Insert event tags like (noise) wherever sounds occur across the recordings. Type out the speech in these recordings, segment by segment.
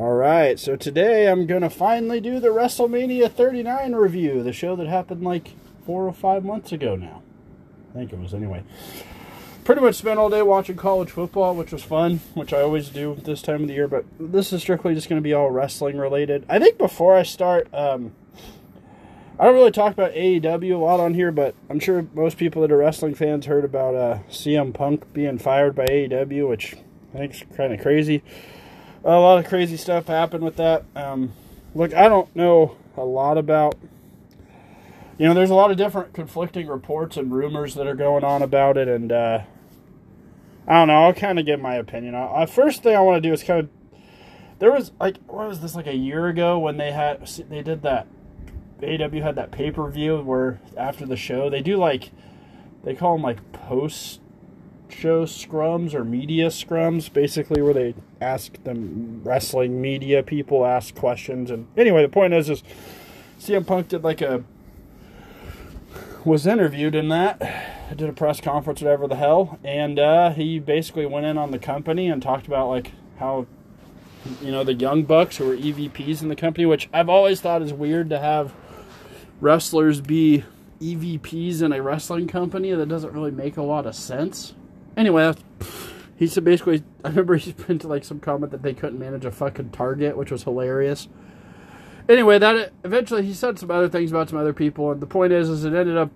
All right, so today I'm going to finally do the WrestleMania 39 review, the show that happened like four or five months ago now. I think it was anyway. Pretty much spent all day watching college football, which was fun, which I always do this time of the year, but this is strictly just going to be all wrestling related. I think before I start, um, I don't really talk about AEW a lot on here, but I'm sure most people that are wrestling fans heard about uh, CM Punk being fired by AEW, which I think is kind of crazy a lot of crazy stuff happened with that. Um, look, I don't know a lot about. You know, there's a lot of different conflicting reports and rumors that are going on about it, and uh, I don't know. I'll kind of give my opinion. Uh, first thing I want to do is kind of. There was like what was this like a year ago when they had they did that. AEW had that pay per view where after the show they do like they call them like post show scrums or media scrums, basically where they ask them wrestling media people ask questions. And anyway, the point is, is CM Punk did like a was interviewed in that, did a press conference, whatever the hell, and uh, he basically went in on the company and talked about like how you know the young bucks who are EVPs in the company, which I've always thought is weird to have wrestlers be EVPs in a wrestling company. That doesn't really make a lot of sense. Anyway, he said basically, I remember he (laughs) put like some comment that they couldn't manage a fucking target, which was hilarious. Anyway, that eventually he said some other things about some other people, and the point is, is it ended up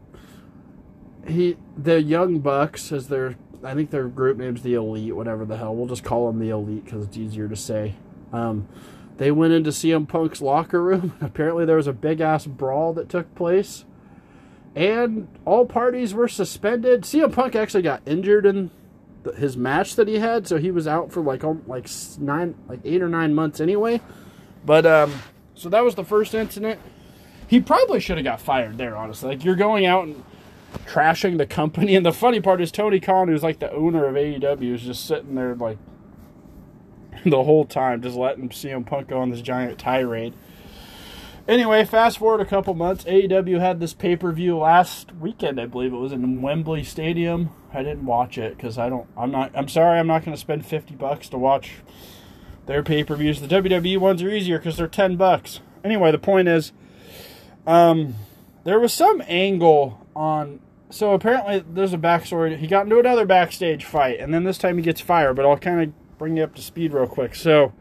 he the Young Bucks as their I think their group name's the Elite, whatever the hell. We'll just call them the Elite because it's easier to say. Um, they went into CM Punk's locker room. (laughs) Apparently, there was a big ass brawl that took place and all parties were suspended. CM Punk actually got injured in the, his match that he had, so he was out for like like nine, like eight or nine months anyway. But um, so that was the first incident. He probably should have got fired there, honestly. Like you're going out and trashing the company, and the funny part is Tony Khan, who's like the owner of AEW, is just sitting there like (laughs) the whole time, just letting CM Punk go on this giant tirade. Anyway, fast forward a couple months. AEW had this pay per view last weekend, I believe it was in Wembley Stadium. I didn't watch it because I don't. I'm not. I'm sorry. I'm not going to spend fifty bucks to watch their pay per views. The WWE ones are easier because they're ten bucks. Anyway, the point is, um, there was some angle on. So apparently, there's a backstory. He got into another backstage fight, and then this time he gets fired. But I'll kind of bring you up to speed real quick. So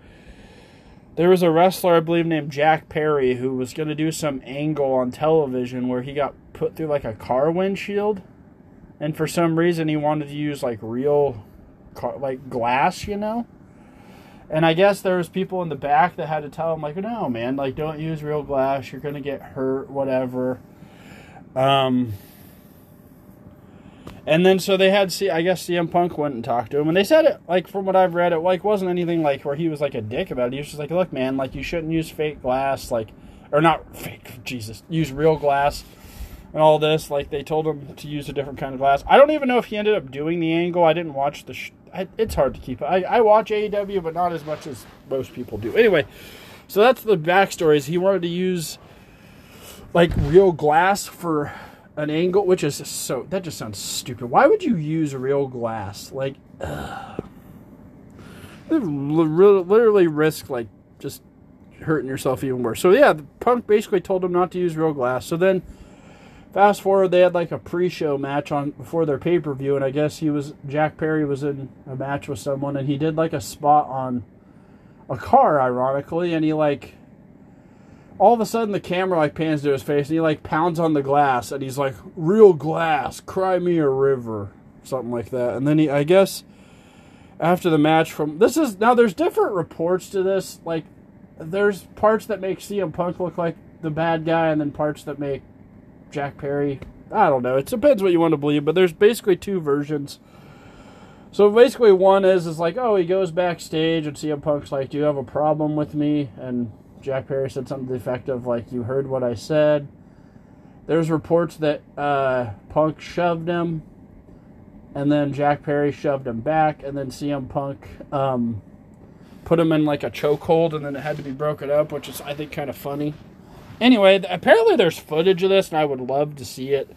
there was a wrestler, I believe, named Jack Perry, who was going to do some angle on television where he got put through like a car windshield, and for some reason he wanted to use like real, car, like glass, you know. And I guess there was people in the back that had to tell him like, no, man, like don't use real glass. You're gonna get hurt, whatever. Um, and then so they had see I guess CM Punk went and talked to him and they said it like from what I've read it like wasn't anything like where he was like a dick about it. He was just like, Look man, like you shouldn't use fake glass, like or not fake (laughs) Jesus, use real glass and all this. Like they told him to use a different kind of glass. I don't even know if he ended up doing the angle. I didn't watch the. Sh- I, it's hard to keep. I I watch AEW, but not as much as most people do. Anyway, so that's the backstory. Is he wanted to use like real glass for an angle, which is so that just sounds stupid. Why would you use real glass? Like, literally risk like just hurting yourself even worse. So yeah, Punk basically told him not to use real glass. So then, fast forward, they had like a pre-show match on before their pay-per-view, and I guess he was Jack Perry was in a match with someone, and he did like a spot on a car, ironically, and he like all of a sudden the camera like pans to his face and he like pounds on the glass and he's like real glass cry me a river something like that. And then he i guess after the match from this is now there's different reports to this like there's parts that make CM Punk look like the bad guy and then parts that make Jack Perry I don't know it depends what you want to believe but there's basically two versions. So basically one is is like oh he goes backstage and CM Punk's like do you have a problem with me and Jack Perry said something to the effect of like, "You heard what I said." There's reports that uh, Punk shoved him, and then Jack Perry shoved him back, and then CM Punk um, put him in like a chokehold, and then it had to be broken up, which is I think kind of funny. Anyway, apparently there's footage of this, and I would love to see it.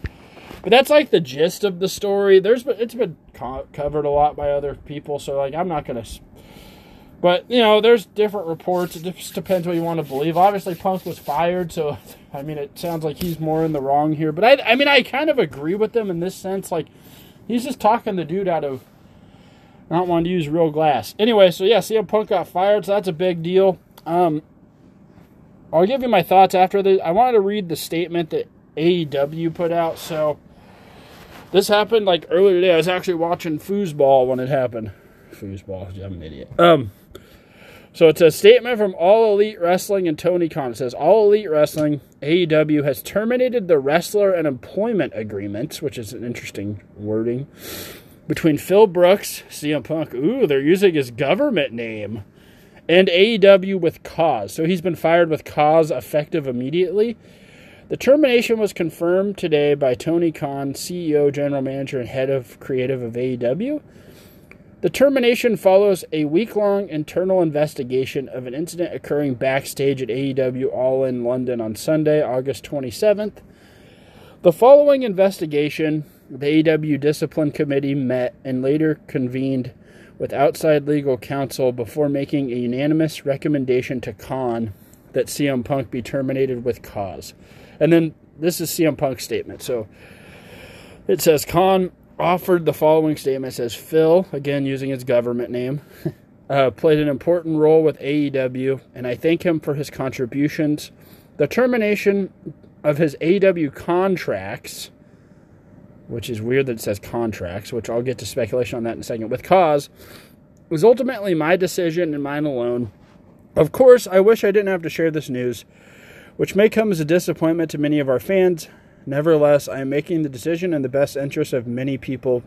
But that's like the gist of the story. There's been, it's been co- covered a lot by other people, so like I'm not gonna But you know, there's different reports. It just depends what you want to believe. Obviously, Punk was fired, so (laughs) I mean, it sounds like he's more in the wrong here. But I, I mean, I kind of agree with them in this sense. Like, he's just talking the dude out of not wanting to use real glass. Anyway, so yeah, CM Punk got fired, so that's a big deal. Um, I'll give you my thoughts after this. I wanted to read the statement that AEW put out. So this happened like earlier today. I was actually watching foosball when it happened. Foosball, I'm an idiot. Um, so it's a statement from All Elite Wrestling and Tony Khan. It says All Elite Wrestling AEW has terminated the wrestler and employment agreements, which is an interesting wording, between Phil Brooks, CM Punk. Ooh, they're using his government name and AEW with cause. So he's been fired with cause effective immediately. The termination was confirmed today by Tony Khan, CEO, general manager, and head of creative of AEW. The termination follows a week long internal investigation of an incident occurring backstage at AEW All In London on Sunday, August 27th. The following investigation, the AEW Discipline Committee met and later convened with outside legal counsel before making a unanimous recommendation to Khan that CM Punk be terminated with cause. And then this is CM Punk's statement. So it says Khan offered the following statement. Says Phil, again using his government name, (laughs) uh, played an important role with AEW, and I thank him for his contributions. The termination of his AEW contracts which is weird that it says contracts, which I'll get to speculation on that in a second, with cause, was ultimately my decision and mine alone. Of course, I wish I didn't have to share this news, which may come as a disappointment to many of our fans. Nevertheless, I am making the decision in the best interest of many people,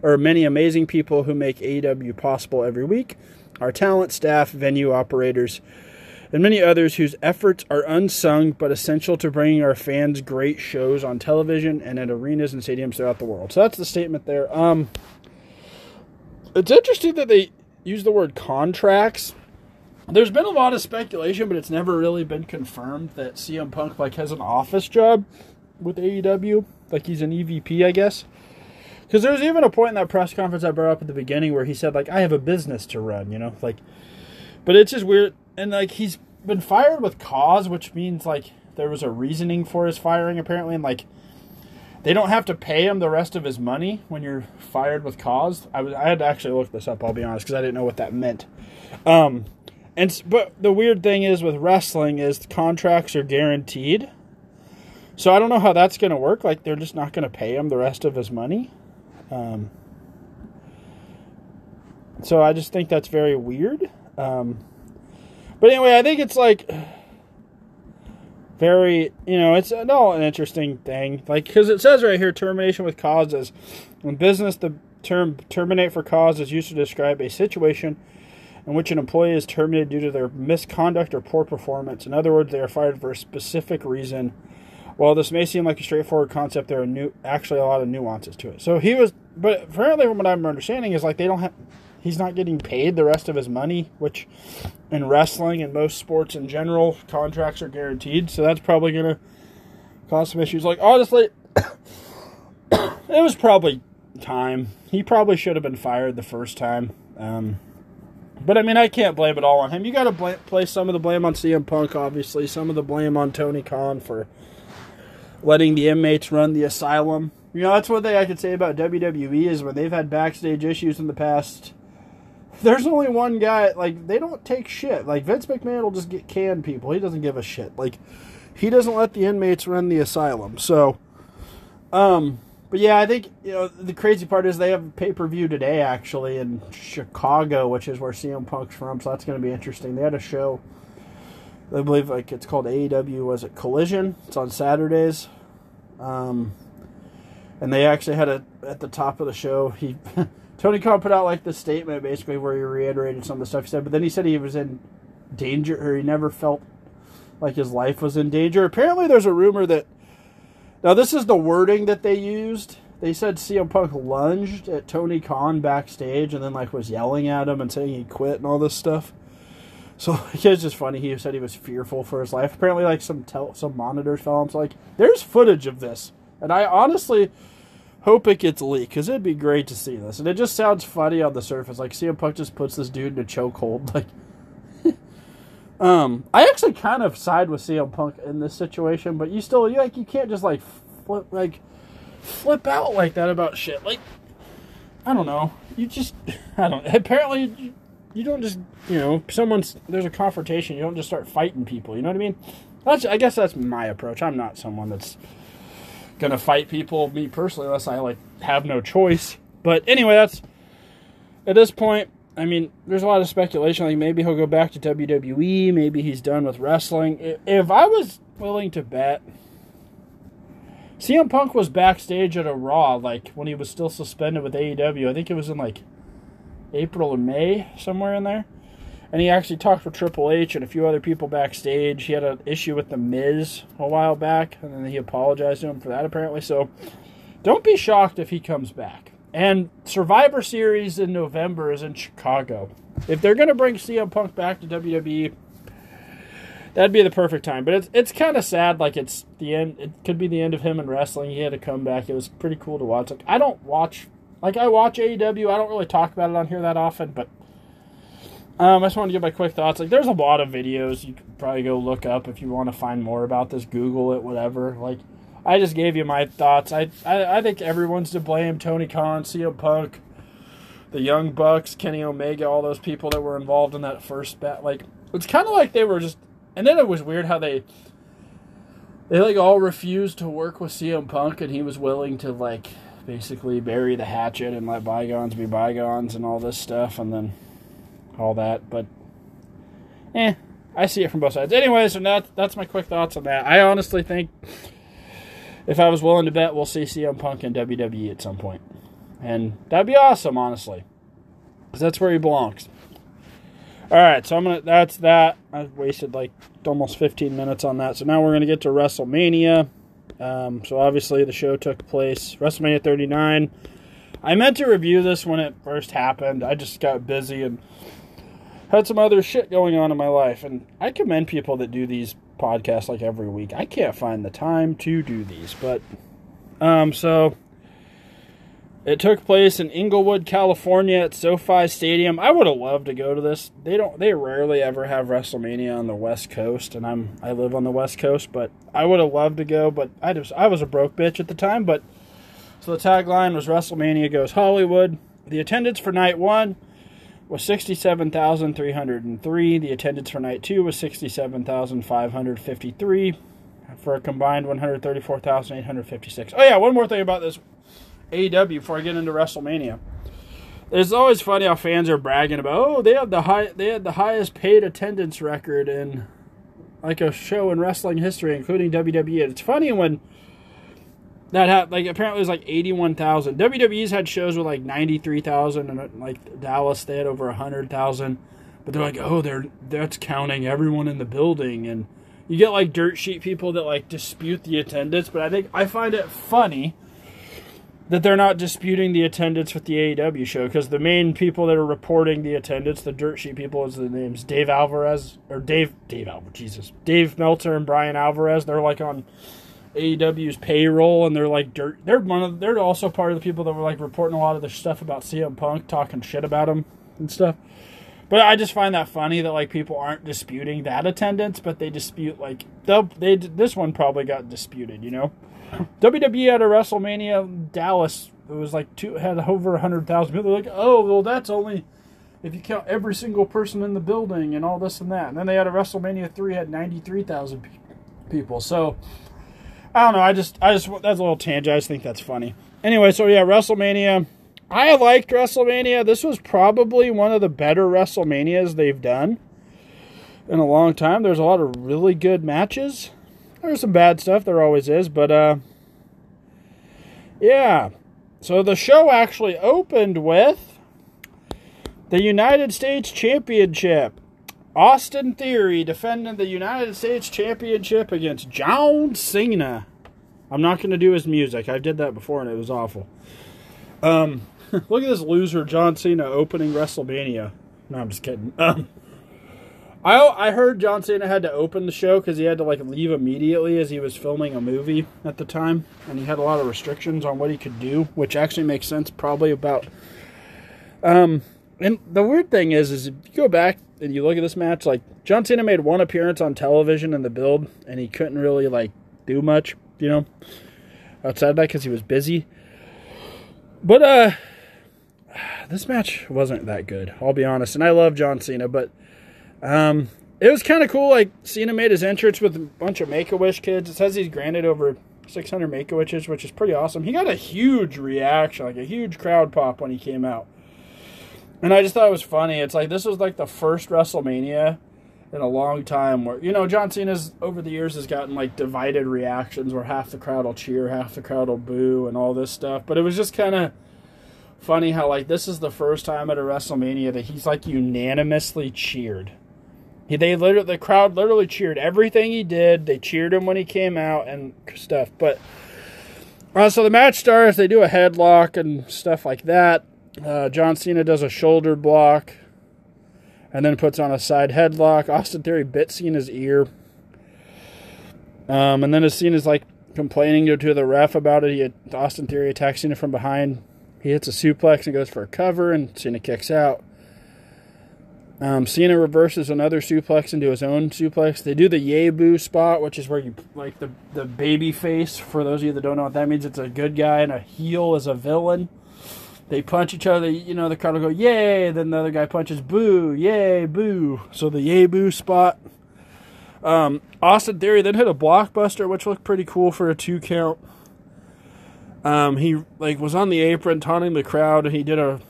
or many amazing people who make AEW possible every week our talent, staff, venue operators, and many others whose efforts are unsung but essential to bringing our fans great shows on television and at arenas and stadiums throughout the world. So that's the statement there. Um, it's interesting that they use the word contracts. There's been a lot of speculation, but it's never really been confirmed that CM Punk like has an office job with AEW, like he's an EVP, I guess. Because there's even a point in that press conference I brought up at the beginning where he said like I have a business to run, you know, like. But it's just weird and like he's been fired with cause, which means like there was a reasoning for his firing apparently, and like they don't have to pay him the rest of his money when you're fired with cause. I was I had to actually look this up. I'll be honest because I didn't know what that meant. Um, and but the weird thing is with wrestling is contracts are guaranteed. So I don't know how that's going to work. Like they're just not going to pay him the rest of his money. Um, so I just think that's very weird. Um, but anyway, I think it's like very, you know, it's all an interesting thing. Like, because it says right here termination with causes. In business, the term terminate for cause is used to describe a situation in which an employee is terminated due to their misconduct or poor performance. In other words, they are fired for a specific reason. While this may seem like a straightforward concept, there are new, actually a lot of nuances to it. So he was, but apparently, from what I'm understanding, is like they don't have he's not getting paid the rest of his money, which in wrestling and most sports in general, contracts are guaranteed. So that's probably going to cause some issues. Like, honestly, (coughs) it was probably time. He probably should have been fired the first time. Um, but I mean, I can't blame it all on him. You got to bl- place some of the blame on CM Punk, obviously, some of the blame on Tony Khan for letting the inmates run the asylum. You know, that's one thing I could say about WWE is when they've had backstage issues in the past there's only one guy. Like they don't take shit. Like Vince McMahon will just get canned people. He doesn't give a shit. Like he doesn't let the inmates run the asylum. So, um, but yeah, I think you know the crazy part is they have pay per view today actually in Chicago, which is where CM Punk's from. So that's going to be interesting. They had a show. I believe like it's called AEW. Was it Collision? It's on Saturdays. Um, and they actually had a at the top of the show. He (laughs) Tony Khan put out like the statement basically where he reiterated some of the stuff he said, but then he said he was in danger or he never felt like his life was in danger. Apparently, there's a rumor that now this is the wording that they used. They said CM Punk lunged at Tony Khan backstage and then like was yelling at him and saying he quit and all this stuff. So (laughs) it's just funny. He said he was fearful for his life. Apparently, like some tel- some monitors fell. So like, there's footage of this, and I honestly hope it gets leaked because it'd be great to see this. And it just sounds funny on the surface. Like CM Punk just puts this dude in a chokehold. (laughs) Like, (laughs) um, I actually kind of side with CM Punk in this situation, but you still you like you can't just like flip like flip out like that about shit. Like, I don't know. You just I don't. Apparently, you don't just you know someone's there's a confrontation. You don't just start fighting people. You know what I mean? That's I guess that's my approach. I'm not someone that's gonna fight people me personally unless I like have no choice. But anyway, that's at this point. I mean, there's a lot of speculation. Like maybe he'll go back to WWE. Maybe he's done with wrestling. If I was willing to bet, CM Punk was backstage at a Raw, like when he was still suspended with AEW. I think it was in like April or May, somewhere in there. And he actually talked with Triple H and a few other people backstage. He had an issue with The Miz a while back, and then he apologized to him for that, apparently. So don't be shocked if he comes back. And Survivor Series in November is in Chicago. If they're going to bring CM Punk back to WWE, that'd be the perfect time. But it's it's kind of sad. Like it's the end. It could be the end of him in wrestling. He had to come back. It was pretty cool to watch. Like I don't watch. Like I watch AEW. I don't really talk about it on here that often, but um, I just wanted to give my quick thoughts. Like, there's a lot of videos you could probably go look up if you want to find more about this. Google it, whatever. Like, I just gave you my thoughts. I I, I think everyone's to blame. Tony Khan, CM Punk, the Young Bucks, Kenny Omega, all those people that were involved in that first bet. Like, it's kind of like they were just. And then it was weird how they they like all refused to work with CM Punk, and he was willing to like basically bury the hatchet and let bygones be bygones and all this stuff, and then all that. But, eh, I see it from both sides. Anyway, so that, that's my quick thoughts on that. I honestly think if I was willing to bet, we'll see CM Punk in WWE at some point. And that'd be awesome, honestly. Because that's where he belongs. All right, so I'm gonna. That's that. I wasted like almost 15 minutes on that. So now we're gonna get to WrestleMania. Um, so obviously the show took place WrestleMania 39. I meant to review this when it first happened. I just got busy and had some other shit going on in my life. And I commend people that do these podcasts like every week. I can't find the time to do these, but um, so it took place in Inglewood, California at SoFi Stadium. I would have loved to go to this. They don't they rarely ever have WrestleMania on the West Coast and I'm I live on the West Coast, but I would have loved to go, but I just I was a broke bitch at the time, but so the tagline was WrestleMania goes Hollywood. The attendance for night 1 was 67,303. The attendance for night 2 was 67,553 for a combined 134,856. Oh yeah, one more thing about this AEW before I get into WrestleMania. It's always funny how fans are bragging about, oh, they have the high, they had the highest paid attendance record in like a show in wrestling history, including WWE. It's funny when that had like apparently it was like eighty one thousand. WWE's had shows with like ninety three thousand, and like Dallas they had over hundred thousand. But they're like, oh, they're that's counting everyone in the building, and you get like dirt sheet people that like dispute the attendance. But I think I find it funny that they're not disputing the attendance with the AEW show because the main people that are reporting the attendance, the dirt sheet people, is the names Dave Alvarez or Dave Dave Alvarez, Jesus, Dave Meltzer and Brian Alvarez. They're like on AEW's payroll, and they're like dirt. They're one of. They're also part of the people that were like reporting a lot of the stuff about CM Punk, talking shit about him and stuff. But I just find that funny that like people aren't disputing that attendance, but they dispute like they'll they this one probably got disputed, you know. WWE had a WrestleMania Dallas, it was like two had over hundred thousand people. Like, oh well, that's only if you count every single person in the building and all this and that. And then they had a WrestleMania three had ninety three thousand people. So I don't know. I just I just that's a little tangent. I just think that's funny. Anyway, so yeah, WrestleMania. I liked WrestleMania. This was probably one of the better WrestleManias they've done in a long time. There's a lot of really good matches. There's some bad stuff, there always is, but uh yeah. So the show actually opened with the United States Championship. Austin Theory defending the United States Championship against John Cena. I'm not going to do his music. I did that before and it was awful. Um, (laughs) look at this loser John Cena opening WrestleMania. No, I'm just kidding. Um, I I heard John Cena had to open the show because he had to like leave immediately as he was filming a movie at the time, and he had a lot of restrictions on what he could do, which actually makes sense probably about. Um, and the weird thing is, is if you go back and you look at this match, like John Cena made one appearance on television in the build, and he couldn't really like do much, you know, outside of that because he was busy. But uh, (sighs) this match wasn't that good. I'll be honest, and I love John Cena, but um, it was kind of cool. Like Cena made his entrance with a bunch of Make a Wish kids. It says he's granted over 600 Make a Wishes, which is pretty awesome. He got a huge reaction, like a huge crowd pop when he came out. And I just thought it was funny. It's like this was like the first WrestleMania in a long time where you know John Cena's over the years has gotten like divided reactions where half the crowd will cheer, half the crowd will boo, and all this stuff. But it was just kind of funny how like this is the first time at a WrestleMania that he's like unanimously cheered. He, they literally the crowd literally cheered everything he did. They cheered him when he came out and stuff. But uh, so the match starts. They do a headlock and stuff like that. Uh, John Cena does a shoulder block and then puts on a side headlock. Austin Theory bit Cena's ear. Um, and then as Cena's like complaining to, to the ref about it, he Austin Theory attacks Cena from behind. He hits a suplex and goes for a cover, and Cena kicks out. Um, Cena reverses another suplex into his own suplex. They do the yay boo spot, which is where you like the the baby face. For those of you that don't know what that means, it's a good guy and a heel is a villain. They punch each other. You know, the crowd will go yay. Then the other guy punches boo, yay, boo. So the yay boo spot. Um, Austin Theory then hit a blockbuster, which looked pretty cool for a two count. Um, he like was on the apron taunting the crowd, he did a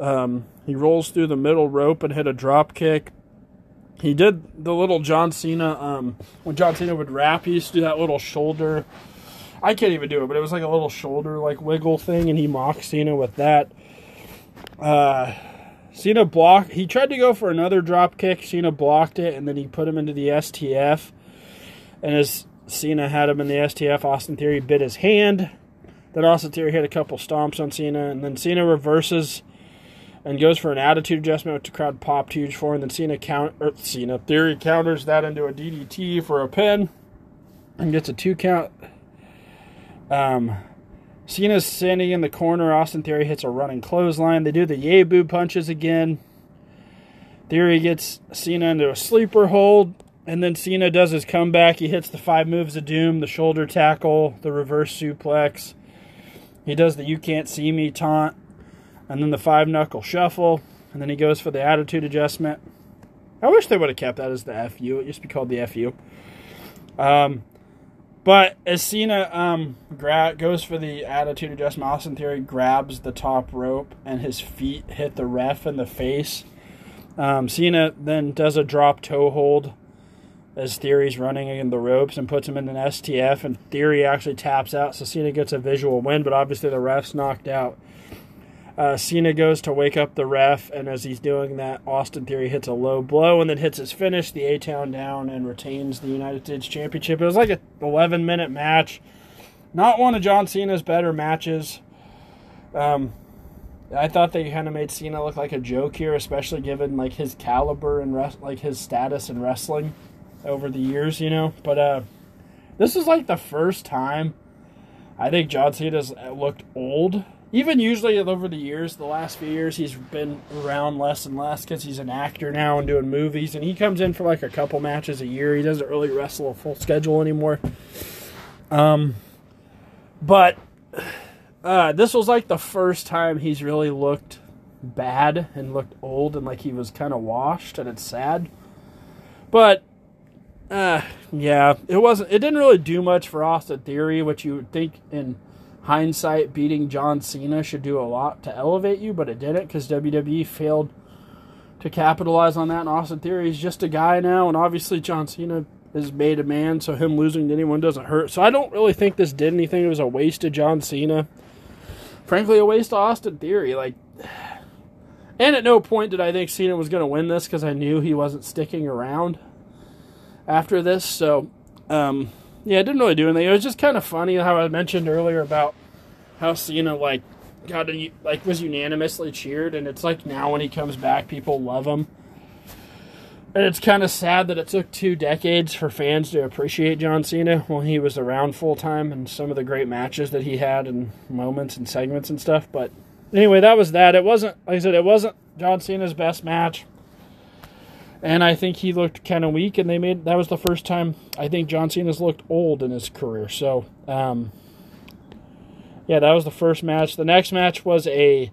um, he rolls through the middle rope and hit a drop kick. He did the little John Cena um, when John Cena would rap. He used to do that little shoulder. I can't even do it, but it was like a little shoulder like wiggle thing, and he mocked Cena with that. Uh, Cena blocked. He tried to go for another drop kick. Cena blocked it, and then he put him into the STF. And as Cena had him in the STF, Austin Theory bit his hand. Then Austin Theory hit a couple stomps on Cena, and then Cena reverses and goes for an attitude adjustment, which the crowd popped huge for. And then Cena count or Cena Theory counters that into a DDT for a pin, and gets a two count. Um, Cena's standing in the corner. Austin Theory hits a running clothesline. They do the yay boo punches again. Theory gets Cena into a sleeper hold, and then Cena does his comeback. He hits the five moves of doom, the shoulder tackle, the reverse suplex. He does the you can't see me taunt, and then the five knuckle shuffle, and then he goes for the attitude adjustment. I wish they would have kept that as the FU. It used to be called the FU. Um, but as Cena um, gra- goes for the attitude adjustment, Austin Theory grabs the top rope and his feet hit the ref in the face. Um, Cena then does a drop toe hold as Theory's running in the ropes and puts him in an STF, and Theory actually taps out, so Cena gets a visual win, but obviously the ref's knocked out. Uh, Cena goes to wake up the ref, and as he's doing that, Austin Theory hits a low blow and then hits his finish, the A Town down, and retains the United States Championship. It was like an 11 minute match. Not one of John Cena's better matches. Um, I thought they kind of made Cena look like a joke here, especially given like his caliber and res- like his status in wrestling over the years, you know. But uh, this is like the first time I think John Cena's looked old even usually over the years, the last few years, he's been around less and less because he's an actor now and doing movies. And he comes in for like a couple matches a year. He doesn't really wrestle a full schedule anymore. Um, but uh, this was like the first time he's really looked bad and looked old and like he was kind of washed, and it's sad. But uh, yeah, it wasn't. It didn't really do much for Austin Theory, which you would think in hindsight, beating John Cena should do a lot to elevate you, but it didn't because WWE failed to capitalize on that. And Austin Theory is just a guy now, and obviously John Cena is made a man, so him losing to anyone doesn't hurt. So I don't really think this did anything. It was a waste of John Cena. Frankly, a waste of Austin Theory. Like, (sighs) and at no point did I think Cena was going to win this because I knew he wasn't sticking around after this. So, um, yeah, it didn't really do anything. It was just kind of funny how I mentioned earlier about how Cena like got a, like was unanimously cheered, and it's like now when he comes back, people love him. And it's kind of sad that it took two decades for fans to appreciate John Cena when he was around full time and some of the great matches that he had and moments and segments and stuff. But anyway, that was that. It wasn't, like I said, it wasn't John Cena's best match. And I think he looked kind of weak, and they made that was the first time I think John Cena's looked old in his career. So, um, yeah, that was the first match. The next match was a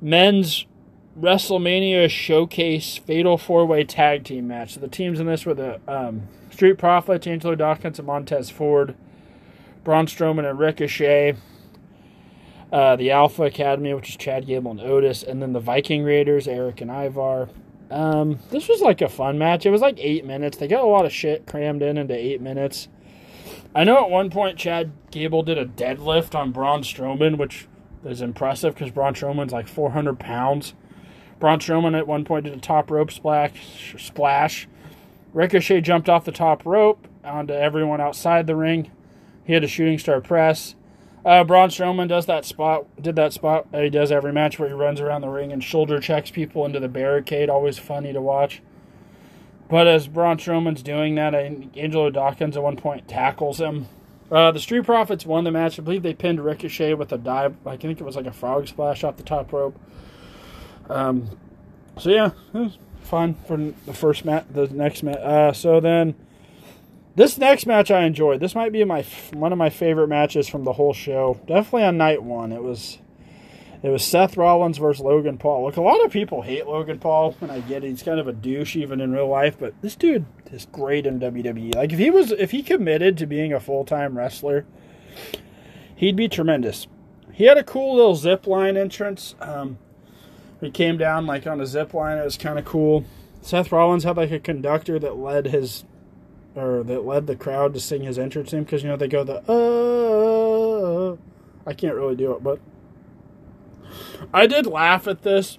men's WrestleMania Showcase Fatal Four Way Tag Team match. So the teams in this were the um, Street Profits, Angelo Dawkins, and Montez Ford, Braun Strowman and Ricochet, uh, the Alpha Academy, which is Chad Gable and Otis, and then the Viking Raiders, Erik and Ivar. Um, this was like a fun match. It was like eight minutes. They got a lot of shit crammed in into eight minutes. I know at one point Chad Gable did a deadlift on Braun Strowman, which is impressive because Braun Strowman's like 400 pounds. Braun Strowman at one point did a top rope splash. splash. Ricochet jumped off the top rope onto everyone outside the ring. He had a shooting star press. Uh, Braun Strowman does that spot, did that spot he does every match where he runs around the ring and shoulder checks people into the barricade. Always funny to watch. But as Braun Strowman's doing that, Angelo Dawkins at one point tackles him. Uh, the Street Profits won the match. I believe they pinned Ricochet with a dive. I think it was like a frog splash off the top rope. Um, so yeah, it was fun for the first match. The next match. Uh, so then this next match I enjoyed. This might be my one of my favorite matches from the whole show. Definitely on night one. It was it was Seth Rollins versus Logan Paul. Look, a lot of people hate Logan Paul, and I get it. He's kind of a douche even in real life, but this dude is great in WWE. Like if he was if he committed to being a full time wrestler, he'd be tremendous. He had a cool little zip line entrance. Um, he came down like on a zip line. It was kind of cool. Seth Rollins had like a conductor that led his or that led the crowd to sing his entrance theme because you know they go the uh, I can't really do it, but I did laugh at this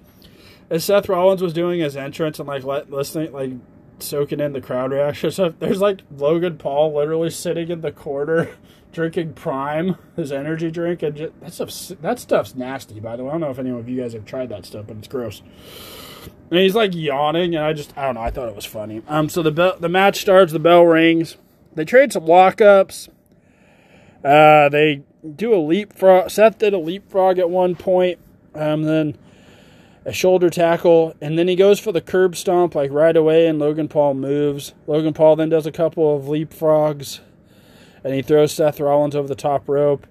as Seth Rollins was doing his entrance and like let, listening, like soaking in the crowd reaction. So (laughs) there's like Logan Paul literally sitting in the corner (laughs) drinking Prime, his energy drink, and just, that stuff's that stuff's nasty. By the way, I don't know if any of you guys have tried that stuff, but it's gross. And he's like yawning, and I just I don't know. I thought it was funny. Um, so the bell, the match starts, the bell rings. They trade some lockups. Uh, they do a leapfrog. Seth did a leapfrog at one point. Um, then a shoulder tackle, and then he goes for the curb stomp like right away, and Logan Paul moves. Logan Paul then does a couple of leapfrogs, and he throws Seth Rollins over the top rope.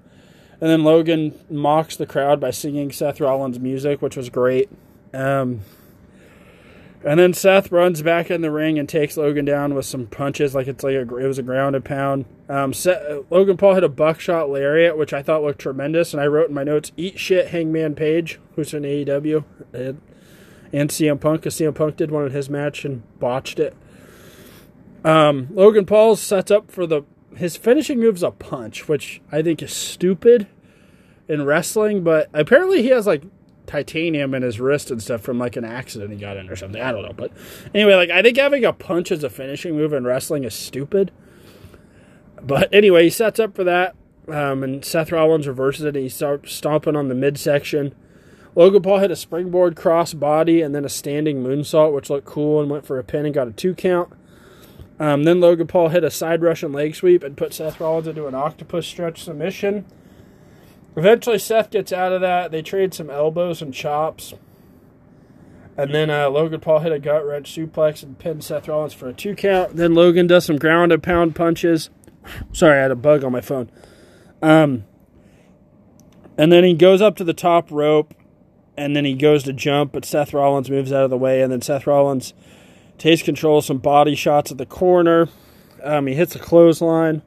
And then Logan mocks the crowd by singing Seth Rollins' music, which was great. Um, and then Seth runs back in the ring and takes Logan down with some punches, like it's like a, it was a grounded pound. Um, Seth, Logan Paul hit a buckshot lariat, which I thought looked tremendous, and I wrote in my notes, "Eat shit, Hangman Page," who's in AEW, and, and CM Punk, because CM Punk did one in his match and botched it. Um, Logan Paul sets up for the his finishing move's a punch, which I think is stupid in wrestling, but apparently he has like titanium in his wrist and stuff from like an accident he got in or something. I don't know. But anyway, like I think having a punch as a finishing move in wrestling is stupid. But anyway, he sets up for that. Um, and Seth Rollins reverses it and he starts stomping on the midsection. Logan Paul hit a springboard cross body and then a standing moonsault, which looked cool and went for a pin and got a two count. Um, then Logan Paul hit a side Russian leg sweep and put Seth Rollins into an octopus stretch submission. Eventually, Seth gets out of that. They trade some elbows and chops. And then uh, Logan Paul hit a gut wrench suplex and pinned Seth Rollins for a two count. Then Logan does some ground and pound punches. Sorry, I had a bug on my phone. Um, and then he goes up to the top rope and then he goes to jump, but Seth Rollins moves out of the way. And then Seth Rollins takes control of some body shots at the corner. Um, he hits a clothesline.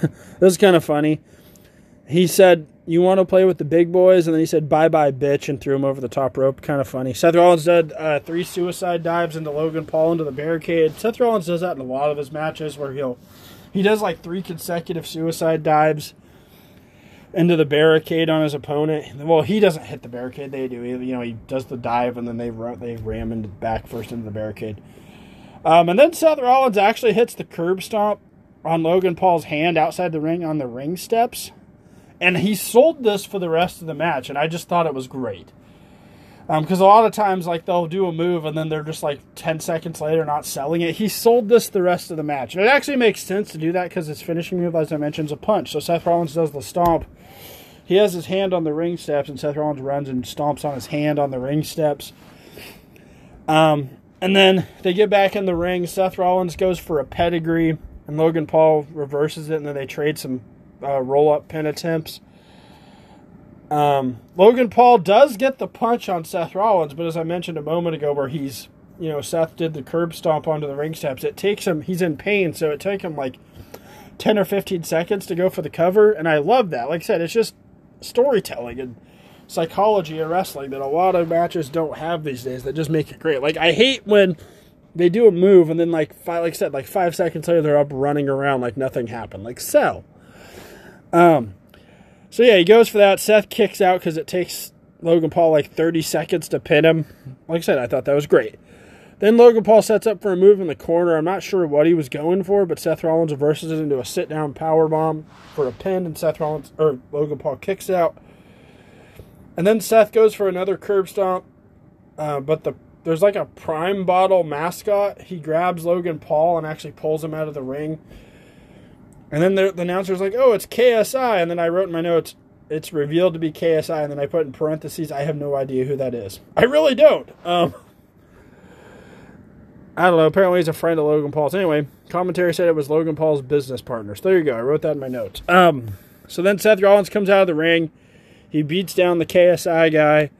(laughs) this is kind of funny. He said, You want to play with the big boys? And then he said, Bye bye, bitch, and threw him over the top rope. Kind of funny. Seth Rollins did uh, three suicide dives into Logan Paul into the barricade. Seth Rollins does that in a lot of his matches where he'll. He does like three consecutive suicide dives into the barricade on his opponent. Well, he doesn't hit the barricade; they do. You know, he does the dive and then they run, they ram into back first into the barricade. Um, and then Seth Rollins actually hits the curb stomp on Logan Paul's hand outside the ring on the ring steps. And he sold this for the rest of the match, and I just thought it was great. because um, a lot of times like they'll do a move and then they're just like 10 seconds later not selling it. He sold this the rest of the match. And it actually makes sense to do that because his finishing move as i mentioned is a punch. So seth rollins does the stomp. He has his hand on the ring steps and seth rollins runs and stomps on his hand on the ring steps. Um, and then they get back in the ring. Seth rollins goes for a pedigree and logan paul reverses it and then they trade some uh, roll-up pin attempts um, Logan Paul does get the punch on Seth Rollins, but as I mentioned a moment ago, where he's, you know, Seth did the curb stomp onto the ring steps, it takes him, he's in pain, so it takes him like 10 or 15 seconds to go for the cover, and I love that. Like I said, it's just storytelling and psychology in wrestling that a lot of matches don't have these days that just make it great. Like, I hate when they do a move and then, like, five, like I said, like five seconds later, they're up running around like nothing happened. Like, sell. Um, so yeah, he goes for that. Seth kicks out because it takes Logan Paul like 30 seconds to pin him. Like I said, I thought that was great. Then Logan Paul sets up for a move in the corner. I'm not sure what he was going for, but Seth Rollins reverses it into a sit down power bomb for a pin, and Seth Rollins or Logan Paul kicks out. And then Seth goes for another curb stomp, uh, but the there's like a prime bottle mascot. He grabs Logan Paul and actually pulls him out of the ring. And then the, the announcer's like, "Oh, it's KSI," and then I wrote in my notes, "It's revealed to be KSI," and then I put in parentheses, "I have no idea who that is." I really don't. Um, I don't know. Apparently, he's a friend of Logan Paul's. Anyway, commentary said it was Logan Paul's business partner. So there you go. I wrote that in my notes. Um, so then Seth Rollins comes out of the ring. He beats down the KSI guy.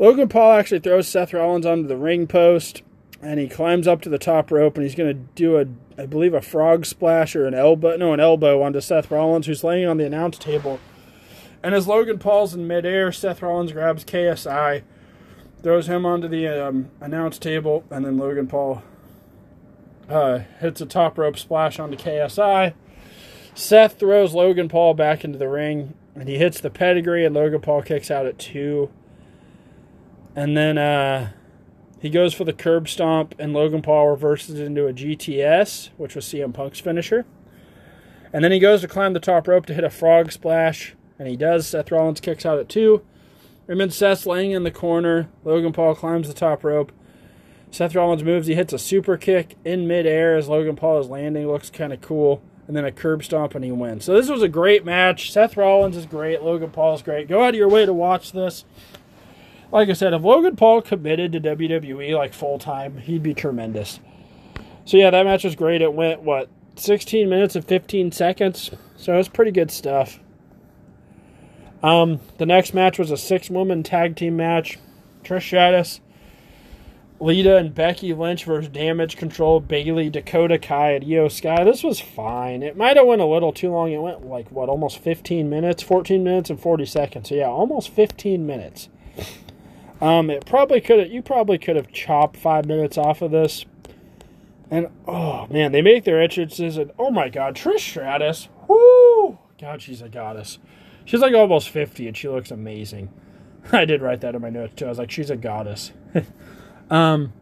Logan Paul actually throws Seth Rollins onto the ring post and he climbs up to the top rope and he's going to do a I believe a frog splash or an elbow no an elbow onto Seth Rollins who's laying on the announce table. And as Logan Paul's in midair, Seth Rollins grabs KSI, throws him onto the um, announce table, and then Logan Paul uh, hits a top rope splash onto KSI. Seth throws Logan Paul back into the ring, and he hits the pedigree, and Logan Paul kicks out at two. And then uh, he goes for the curb stomp, and Logan Paul reverses it into a GTS, which was CM Punk's finisher. And then he goes to climb the top rope to hit a frog splash, and he does. Seth Rollins kicks out at two. Remember Seth's laying in the corner. Logan Paul climbs the top rope. Seth Rollins moves. He hits a super kick in midair as Logan Paul is landing. Looks kind of cool. And then a curb stomp, and he wins. So this was a great match. Seth Rollins is great. Logan Paul is great. Go out of your way to watch this like I said, if Logan Paul committed to WWE like full time, he'd be tremendous. So yeah, that match was great. It went what 16 minutes and 15 seconds, so it was pretty good stuff. Um, the next match was a six-woman tag team match: Trish Stratus, Lita, and Becky Lynch versus Damage Control, Bayley, Dakota Kai, and Iyo Sky. This was fine. It might have went a little too long. It went like what, almost 15 minutes, 14 minutes and 40 seconds. So yeah, almost 15 minutes. Um, it probably could have. You probably could have chopped five minutes off of this. And oh man, they make their entrances, and oh my god, Trish Stratus, whoo, God, she's a goddess. She's like almost fifty, and she looks amazing. (laughs) I did write that in my notes too. I was like, she's a goddess. (laughs) um,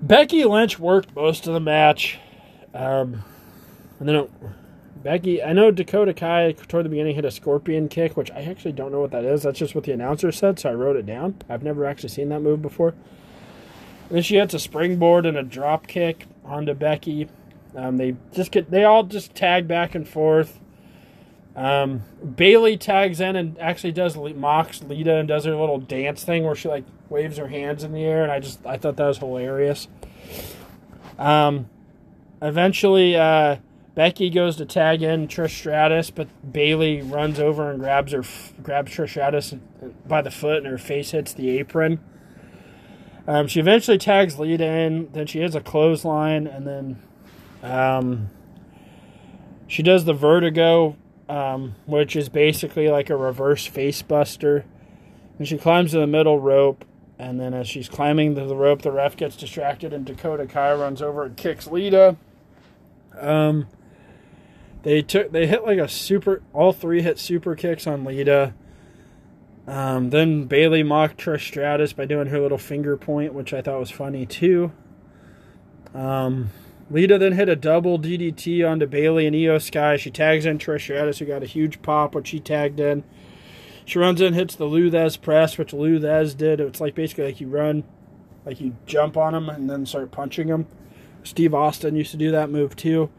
Becky Lynch worked most of the match, um, and then it, Becky, I know Dakota Kai toward the beginning hit a scorpion kick, which I actually don't know what that is. That's just what the announcer said, so I wrote it down. I've never actually seen that move before. And then she hits a springboard and a drop kick onto Becky. Um, they just get they all just tag back and forth. Um, Bayley tags in and actually does mocks Lita and does her little dance thing where she like waves her hands in the air, and I just I thought that was hilarious. Um, eventually, uh, Becky goes to tag in Trish Stratus, but Bayley runs over and grabs her, grabs Trish Stratus by the foot, and her face hits the apron. Um, she eventually tags Lita in. Then she hits a clothesline, and then um, she does the vertigo, um, which is basically like a reverse face buster. And she climbs to the middle rope, and then as she's climbing the rope, the ref gets distracted, and Dakota Kai runs over and kicks Lita. Um, they took they hit like a super. All three hit super kicks on Lita. Um, then Bayley mocked Trish Stratus by doing her little finger point, which I thought was funny too. Um, Lita then hit a double DDT onto Bayley and Iyo Sky. She tags in Trish Stratus, who got a huge pop when she tagged in. She runs in, hits the Lou Thesz press, which Lou Thesz did. It's like basically like you run, like you jump on him and then start punching him. Steve Austin used to do that move too.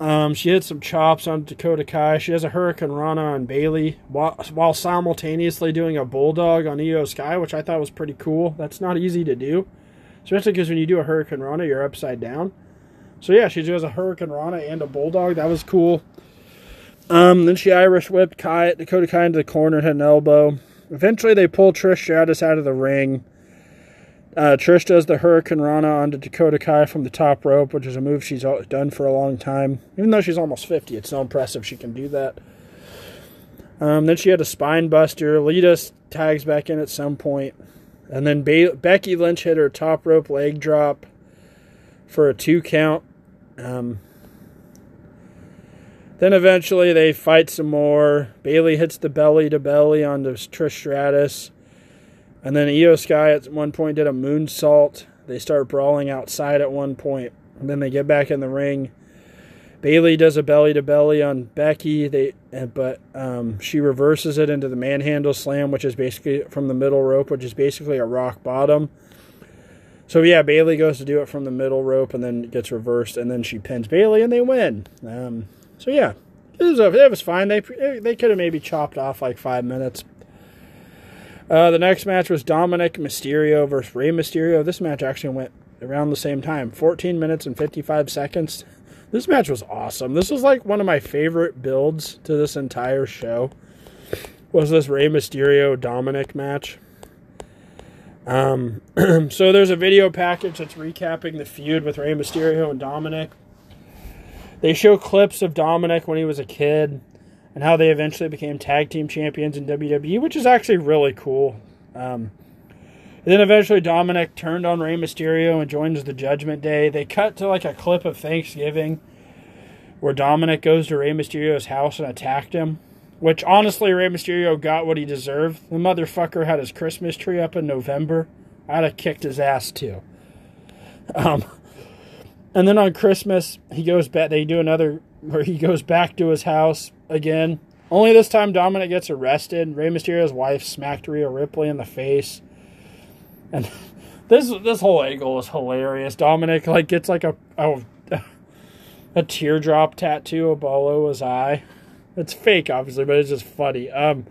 Um, she had some chops on Dakota Kai. She has a Hurricanrana on Bayley while, while simultaneously doing a bulldog on Iyo Sky, which I thought was pretty cool. That's not easy to do, especially because when you do a Hurricanrana, you're upside down. So yeah, she does a Hurricanrana and a bulldog. That was cool. Um, then she Irish whipped Kai, Dakota Kai into the corner and hit an elbow. Eventually, they pull Trish Stratus out of the ring. Uh, Trish does the hurricanrana onto Dakota Kai from the top rope, which is a move she's done for a long time. Even though she's almost 50, it's so impressive she can do that. Um, then she had a spine buster. Lita tags back in at some point. And then ba- Becky Lynch hit her top rope leg drop for a two count. Um, then eventually they fight some more. Bayley hits the belly to belly onto Trish Stratus. And then Iyo Sky at one point did a moonsault. They start brawling outside at one point. And then they get back in the ring. Bayley does a belly to belly on Becky. They but um, she reverses it into the manhandle slam, which is basically from the middle rope, which is basically a rock bottom. So yeah, Bayley goes to do it from the middle rope and then gets reversed, and then she pins Bayley and they win. Um, so yeah, it was, it was fine. They they could have maybe chopped off like five minutes. Uh, the next match was Dominik Mysterio versus Rey Mysterio. This match actually went around the same time 14 minutes and 55 seconds. This match was awesome. This was like one of my favorite builds to this entire show. Was this Rey Mysterio Dominik match? Um, (clears throat) so there's a video package that's recapping the feud with Rey Mysterio and Dominik. They show clips of Dominik when he was a kid and how they eventually became tag team champions in WWE, which is actually really cool. Um, then eventually Dominik turned on Rey Mysterio and joins the Judgment Day. They cut to like a clip of Thanksgiving where Dominik goes to Rey Mysterio's house and attacked him. Which honestly, Rey Mysterio got what he deserved. The motherfucker had his Christmas tree up in November. I'd have kicked his ass too. Um, and then on Christmas, he goes back. They do another where he goes back to his house again. Only this time, Dominik gets arrested. Rey Mysterio's wife smacked Rhea Ripley in the face, and (laughs) this this whole angle is hilarious. Dominik like gets like a a, (laughs) a teardrop tattoo below his eye. It's fake, obviously, but it's just funny. Um,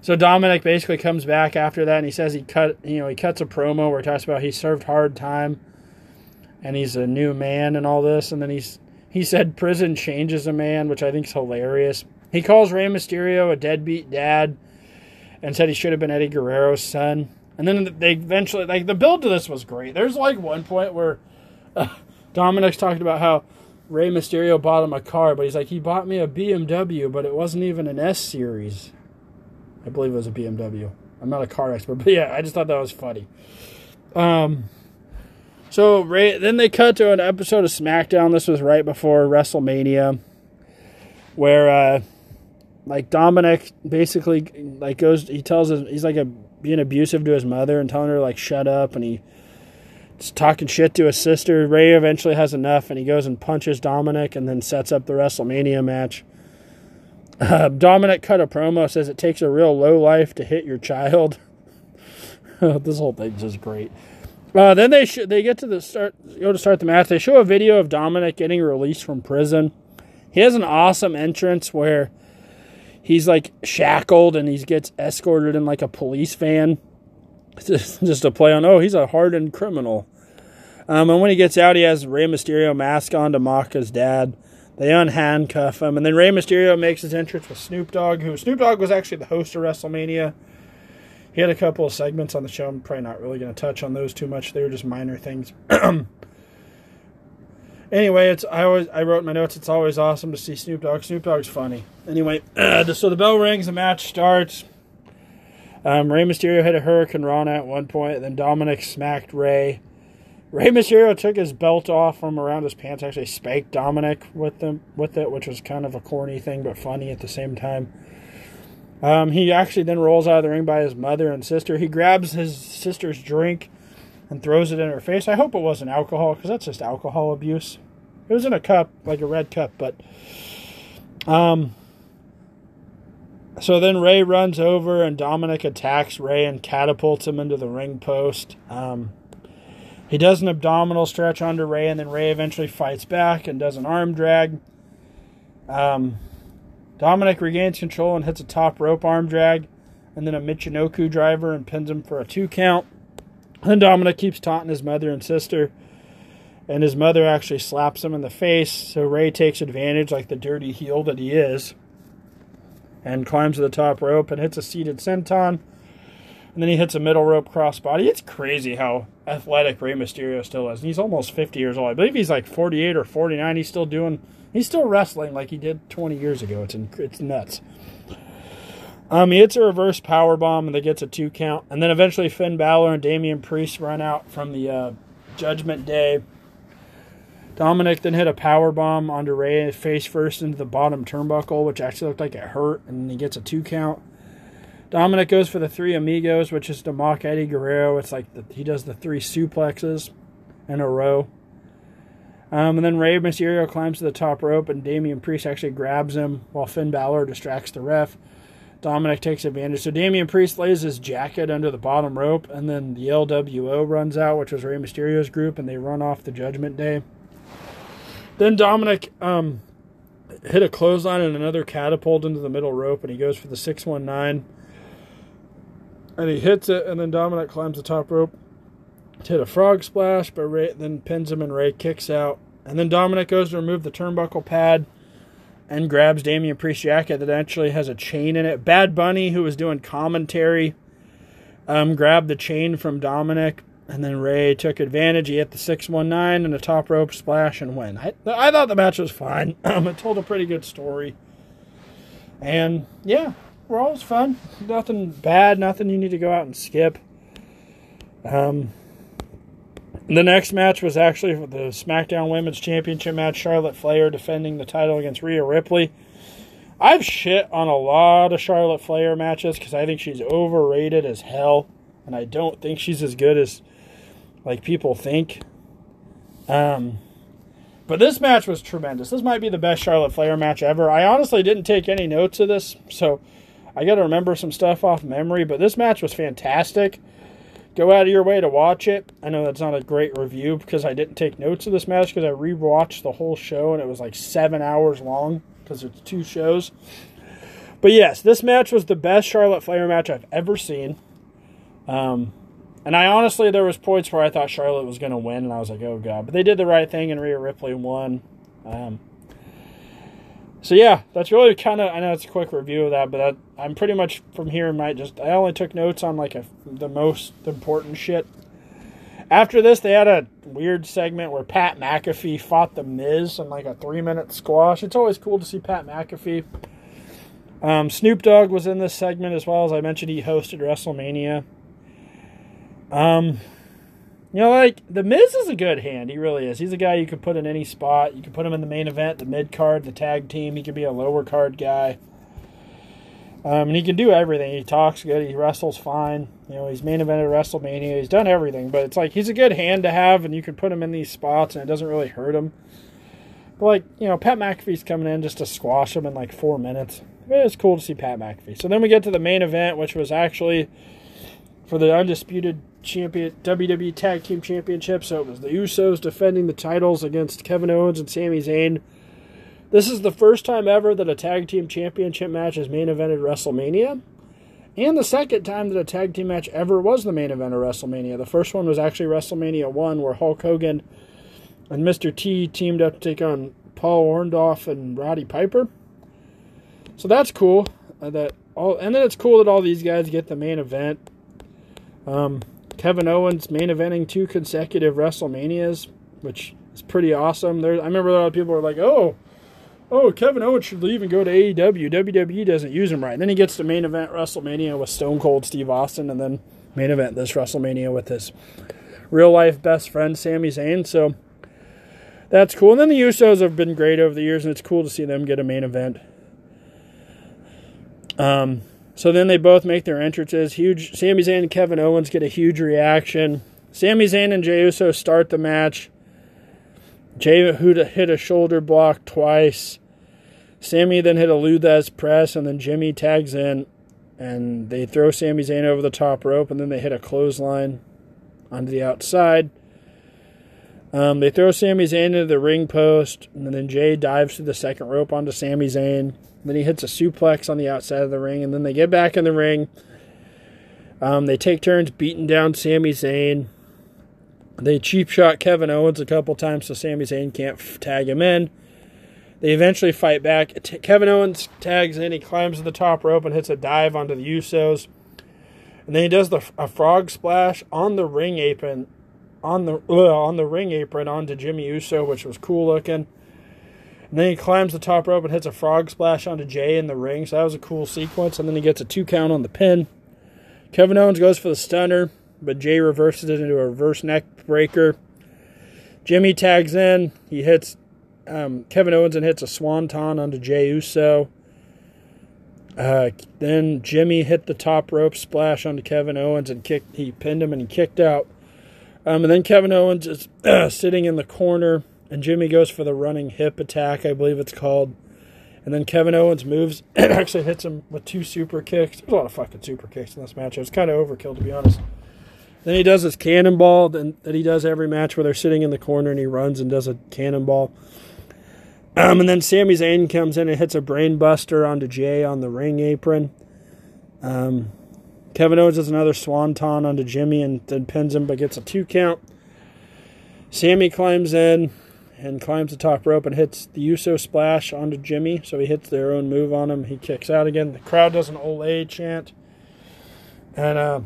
so Dominik basically comes back after that, and he says he cut you know he cuts a promo where he talks about he served hard time, and he's a new man and all this, and then he's he said prison changes a man, which I think is hilarious. He calls Rey Mysterio a deadbeat dad and said he should have been Eddie Guerrero's son. And then they eventually, like, the build to this was great. There's like one point where uh, Dominik's talking about how Rey Mysterio bought him a car, but he's like, he bought me a BMW, but it wasn't even an S series. I believe it was a BMW. I'm not a car expert, but yeah, I just thought that was funny. Um, so right, then they cut to an episode of SmackDown. This was right before WrestleMania, where uh, like Dominik basically like goes. He tells his he's like a being abusive to his mother and telling her like shut up, and he talking shit to his sister. Rey eventually has enough, and he goes and punches Dominik, and then sets up the WrestleMania match. Uh, Dominik cut a promo says it takes a real low life to hit your child. (laughs) this whole thing's just great. Uh, then they sh- they get to the start go to start the match. They show a video of Dominik getting released from prison. He has an awesome entrance where he's like shackled and he gets escorted in like a police van, (laughs) just, just to play on. Oh, he's a hardened criminal. Um, and when he gets out, he has Rey Mysterio mask on to mock his dad. They unhandcuff him, and then Rey Mysterio makes his entrance with Snoop Dogg, who Snoop Dogg was actually the host of WrestleMania. He had a couple of segments on the show. I'm probably not really going to touch on those too much. They were just minor things. (clears throat) anyway, it's I always I wrote my notes. It's always awesome to see Snoop Dogg. Snoop Dogg's funny. Anyway, (clears throat) uh, so the bell rings. The match starts. Um, Rey Mysterio hit a hurricanrana at one point. Then Dominik smacked Rey. Rey Mysterio took his belt off from around his pants. Actually, spanked Dominik with them with it, which was kind of a corny thing but funny at the same time. Um, he actually then rolls out of the ring by his mother and sister. He grabs his sister's drink and throws it in her face. I hope it wasn't alcohol because that's just alcohol abuse. It was in a cup, like a red cup, but um, So then Rey runs over and Dominik attacks Rey and catapults him into the ring post. Um, he does an abdominal stretch onto Rey, and then Rey eventually fights back and does an arm drag. Um, Dominik regains control and hits a top rope arm drag, and then a Michinoku driver and pins him for a two count. Then Dominik keeps taunting his mother and sister, and his mother actually slaps him in the face. So Rey takes advantage, like the dirty heel that he is, and climbs to the top rope and hits a seated senton. And then he hits a middle rope crossbody. It's crazy how athletic Rey Mysterio still is. And he's almost 50 years old. I believe he's like 48 or 49. He's still doing, he's still wrestling like he did 20 years ago. It's, it's nuts. Um, he hits a reverse power bomb and they gets a two count, and then eventually Finn Balor and Damian Priest run out from the uh, Judgment Day. Dominik then hit a power bomb onto Rey face first into the bottom turnbuckle, which actually looked like it hurt, and then he gets a two count. Dominik goes for the three amigos, which is to mock Eddie Guerrero. It's like the, he does the three suplexes in a row. Um, and then Rey Mysterio climbs to the top rope, and Damian Priest actually grabs him while Finn Balor distracts the ref. Dominik takes advantage. So Damian Priest lays his jacket under the bottom rope, and then the LWO runs out, which was Rey Mysterio's group, and they run off the Judgment Day. Then Dominik um, hit a clothesline and another catapult into the middle rope, and he goes for the 619. And he hits it, and then Dominik climbs the top rope to hit a frog splash, but Rey then pins him, and Rey kicks out. And then Dominik goes to remove the turnbuckle pad and grabs Damian Priest's jacket that actually has a chain in it. Bad Bunny, who was doing commentary, um, grabbed the chain from Dominik, and then Rey took advantage. He hit the 619 and a top rope splash and win. I, I thought the match was fine. (clears throat) It told a pretty good story. And yeah, always fun. Nothing bad, nothing you need to go out and skip. Um, the next match was actually the SmackDown Women's Championship match. Charlotte Flair defending the title against Rhea Ripley. I've shit on a lot of Charlotte Flair matches because I think she's overrated as hell, and I don't think she's as good as like people think. Um, but this match was tremendous. This might be the best Charlotte Flair match ever. I honestly didn't take any notes of this, so I got to remember some stuff off memory. But this match was fantastic go out of your way to watch it. I know that's not a great review because I didn't take notes of this match because I rewatched the whole show and it was like seven hours long because it's two shows. But yes, this match was the best Charlotte Flair match I've ever seen. Um, and I honestly, there was points where I thought Charlotte was going to win, and I was like, oh god. But they did the right thing, and Rhea Ripley won. Um, so yeah, that's really kind of. I know it's a quick review of that, but that, I'm pretty much from here. Might just. I only took notes on like a, the most important shit. After this, they had a weird segment where Pat McAfee fought the Miz in like a three minute squash. It's always cool to see Pat McAfee. Um, Snoop Dogg was in this segment as well as I mentioned. He hosted WrestleMania. Um, you know, like the Miz is a good hand. He really is. He's a guy you could put in any spot. You could put him in the main event, the mid card, the tag team. He could be a lower card guy. Um, and he can do everything. He talks good. He wrestles fine. You know, he's main evented WrestleMania. He's done everything. But it's like he's a good hand to have, and you can put him in these spots, and it doesn't really hurt him. But like you know, Pat McAfee's coming in just to squash him in like four minutes. It's cool to see Pat McAfee. So then we get to the main event, which was actually for the undisputed champion WWE Tag Team Championship. So it was the Usos defending the titles against Kevin Owens and Sami Zayn. This is the first time ever that a tag team championship match is main evented WrestleMania. And the second time that a tag team match ever was the main event of WrestleMania. The first one was actually WrestleMania 1, where Hulk Hogan and Mr. T teamed up to take on Paul Orndorff and Roddy Piper. So that's cool. Uh, that all, and then it's cool that all these guys get the main event. Um, Kevin Owens main eventing two consecutive WrestleManias, which is pretty awesome. There, I remember a lot of people were like, "Oh, oh, Kevin Owens should leave and go to AEW. WWE doesn't use him right." And then he gets to main event WrestleMania with Stone Cold Steve Austin, and then main event this WrestleMania with his real life best friend Sami Zayn. So that's cool. And then the Usos have been great over the years, and it's cool to see them get a main event. Um, so then they both make their entrances. Huge. Sami Zayn and Kevin Owens get a huge reaction. Sami Zayn and Jey Uso start the match. Jey hit a shoulder block twice. Sami then hit a Lou Thesz press, and then Jimmy tags in, and they throw Sami Zayn over the top rope, and then they hit a clothesline onto the outside. Um, they throw Sami Zayn into the ring post, and then Jey dives to the second rope onto Sami Zayn. Then he hits a suplex on the outside of the ring, and then they get back in the ring. Um, they take turns beating down Sami Zayn. They cheap shot Kevin Owens a couple times so Sami Zayn can't f- tag him in. They eventually fight back. T- Kevin Owens tags in. He climbs to the top rope and hits a dive onto the Usos. And then he does the a frog splash on the ring apron, on the on the ring apron onto Jimmy Uso, which was cool looking. And then he climbs the top rope and hits a frog splash onto Jey in the ring. So that was a cool sequence. And then he gets a two count on the pin. Kevin Owens goes for the stunner, but Jey reverses it into a reverse neck breaker. Jimmy tags in. He hits um, Kevin Owens and hits a swanton onto Jey Uso. Uh, then Jimmy hit the top rope splash onto Kevin Owens and kicked. He pinned him and he kicked out. Um, and then Kevin Owens is uh, (clears throat) sitting in the corner, and Jimmy goes for the running hip attack, I believe it's called. And then Kevin Owens moves and (clears throat) actually hits him with two super kicks. There's a lot of fucking super kicks in this match. It was kind of overkill, to be honest. Then he does his cannonball that he does every match where they're sitting in the corner and he runs and does a cannonball. Um, and then Sami Zayn comes in and hits a brainbuster onto Jey on the ring apron. Um, Kevin Owens does another swanton onto Jimmy and then pins him but gets a two count. Sami climbs in and climbs the top rope and hits the Uso splash onto Jimmy. So he hits their own move on him. He kicks out again. The crowd does an Ole chant. And uh,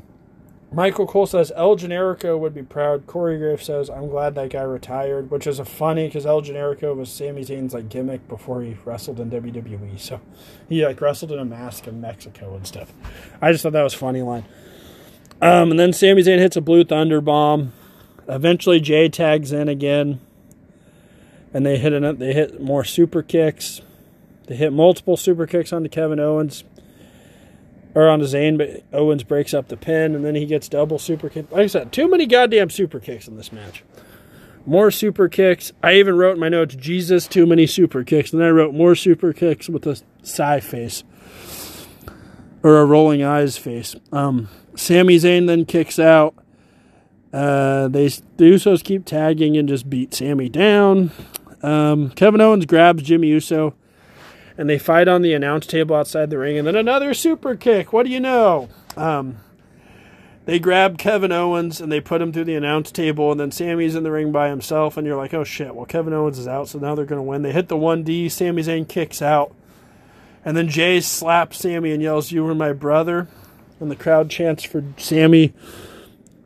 Michael Cole says El Generico would be proud. Corey Graves says I'm glad that guy retired, which is a funny because El Generico was Sami Zayn's like gimmick before he wrestled in WWE. So he like wrestled in a mask in Mexico and stuff. I just thought that was funny line. Um, and then Sami Zayn hits a blue thunder bomb. Eventually Jey tags in again, and they hit an, they hit more super kicks. They hit multiple super kicks onto Kevin Owens or on a Zayn, but Owens breaks up the pin, and then he gets double super kick. Like I said, too many goddamn super kicks in this match. More super kicks. I even wrote in my notes, Jesus, too many super kicks. And then I wrote more super kicks with a sigh face. Or a rolling eyes face. Um, Sami Zayn then kicks out. Uh, they the Usos keep tagging and just beat Sami down. Um, Kevin Owens grabs Jimmy Uso and they fight on the announce table outside the ring, and then another super kick. What do you know? Um, they grab Kevin Owens and they put him through the announce table, and then Sami's in the ring by himself, and you're like, oh shit, well, Kevin Owens is out, so now they're going to win. They hit the 1D, Sami Zayn kicks out, and then Jey slaps Sami and yells, You were my brother, and the crowd chants for Sami.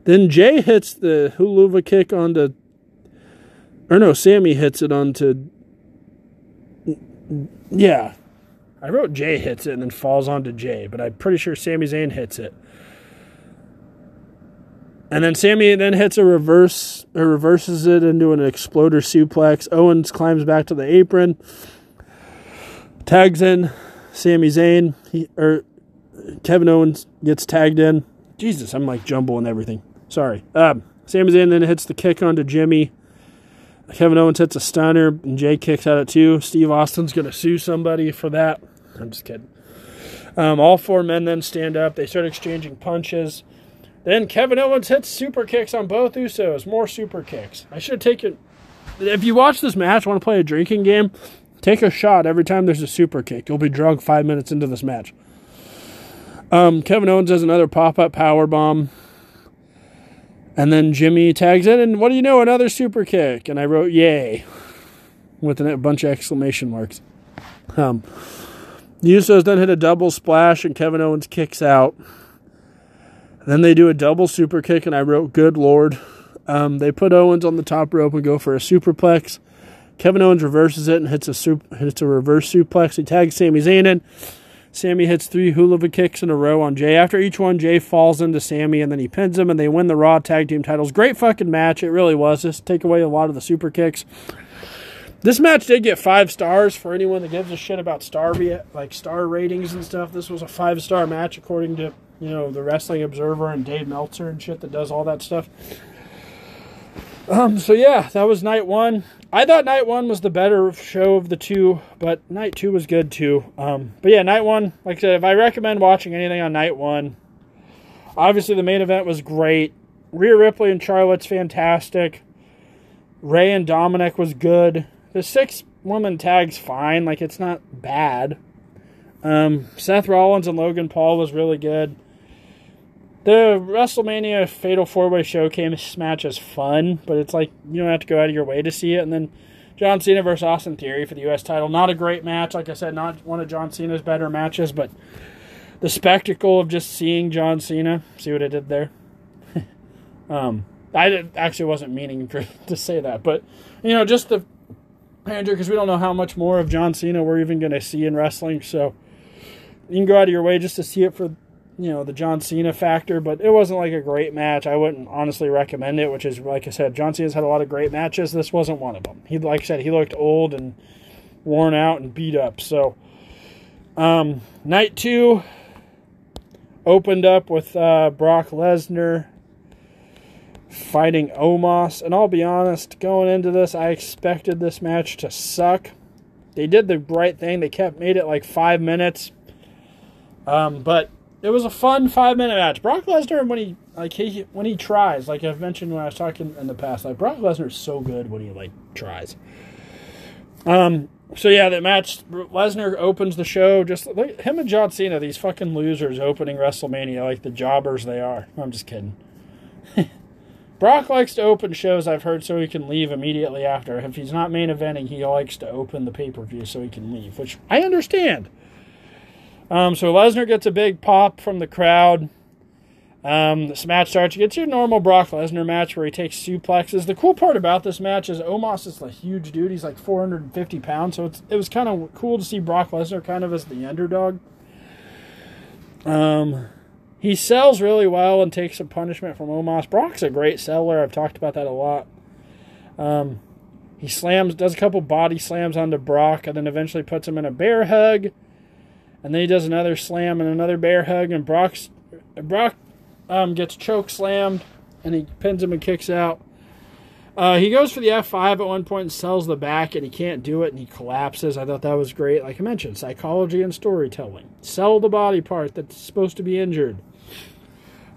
Then Jey hits the Helluva kick onto, or no, Sami hits it onto yeah. I wrote Jey hits it and then falls onto Jey, but I'm pretty sure Sami Zayn hits it. And then Sami then hits a reverse or reverses it into an exploder suplex. Owens climbs back to the apron. Tags in Sami Zayn. He or Kevin Owens gets tagged in. Jesus, I'm like jumbling everything. Sorry. Um, Sami Zayn then hits the kick onto Jimmy. Kevin Owens hits a stunner, and Jey kicks out at two. Steve Austin's going to sue somebody for that. I'm just kidding. Um, all four men then stand up. They start exchanging punches. Then Kevin Owens hits super kicks on both Usos. More super kicks. I should have taken. If you watch this match, want to play a drinking game, take a shot every time there's a super kick. You'll be drunk five minutes into this match. Um, Kevin Owens does another pop up power bomb. And then Jimmy tags in, and what do you know? Another super kick. And I wrote, Yay, with a bunch of exclamation marks. Um, the Usos then hit a double splash, and Kevin Owens kicks out. Then they do a double super kick, and I wrote, Good Lord. Um, they put Owens on the top rope and go for a superplex. Kevin Owens reverses it and hits a super, hits a reverse suplex. He tags Sami Zayn in. Sami hits three Helluva kicks in a row on Jey. After each one, Jey falls into Sami and then he pins him and they win the Raw Tag Team titles. Great fucking match. It really was. Just take away a lot of the super kicks. This match did get five stars for anyone that gives a shit about star like star ratings and stuff. This was a five star match according to you know the Wrestling Observer and Dave Meltzer and shit that does all that stuff. Um, so yeah, that was night one. I thought night one was the better show of the two, but night two was good too. Um, but yeah, night one, like I said, if I recommend watching anything on night one, obviously the main event was great. Rhea Ripley and Charlotte's fantastic. Rey and Dominik was good. The six woman tag's fine, like it's not bad. Um, Seth Rollins and Logan Paul was really good. The WrestleMania Fatal Four Way Showcase match is fun, but it's like you don't have to go out of your way to see it. And then John Cena versus Austin Theory for the U.S. title. Not a great match, like I said, not one of John Cena's better matches, but the spectacle of just seeing John Cena. See what (laughs) I did there? um, I actually wasn't meaning for, (laughs) to say that, but you know, just the Andrew, because we don't know how much more of John Cena we're even going to see in wrestling, so you can go out of your way just to see it for you know the John Cena factor, but it wasn't like a great match. I wouldn't honestly recommend it. Which is like I said, John Cena's had a lot of great matches. This wasn't one of them. He like I said, he looked old and worn out and beat up. So um, night two opened up with uh, Brock Lesnar fighting Omos, and I'll be honest, going into this, I expected this match to suck. They did the right thing. They kept made it like five minutes. Um, but it was a fun five minute match. Brock Lesnar when he like he when he tries, like I've mentioned when I was talking in the past, like Brock Lesnar is so good when he like tries. Um. So yeah, that match Lesnar opens the show. Just look him and John Cena, these fucking losers opening WrestleMania like the jobbers they are. I'm just kidding. (laughs) Brock likes to open shows, I've heard, so he can leave immediately after. If he's not main eventing, he likes to open the pay per view so he can leave, which I understand. Um, so Lesnar gets a big pop from the crowd. Um, this match starts. You get your normal Brock Lesnar match where he takes suplexes. The cool part about this match is Omos is a huge dude. He's like 450 pounds, so it was kind of cool to see Brock Lesnar kind of as the underdog. Um, he sells really well and takes some punishment from Omos. Brock's a great seller. I've talked about that a lot. Um, he slams, does a couple body slams onto Brock, and then eventually puts him in a bear hug. And then he does another slam and another bear hug, and Brock's, Brock um, gets choke slammed, and he pins him and kicks out. Uh, he goes for the F5 at one point and sells the back, and he can't do it, and he collapses. I thought that was great. Like I mentioned, psychology and storytelling. Sell the body part that's supposed to be injured.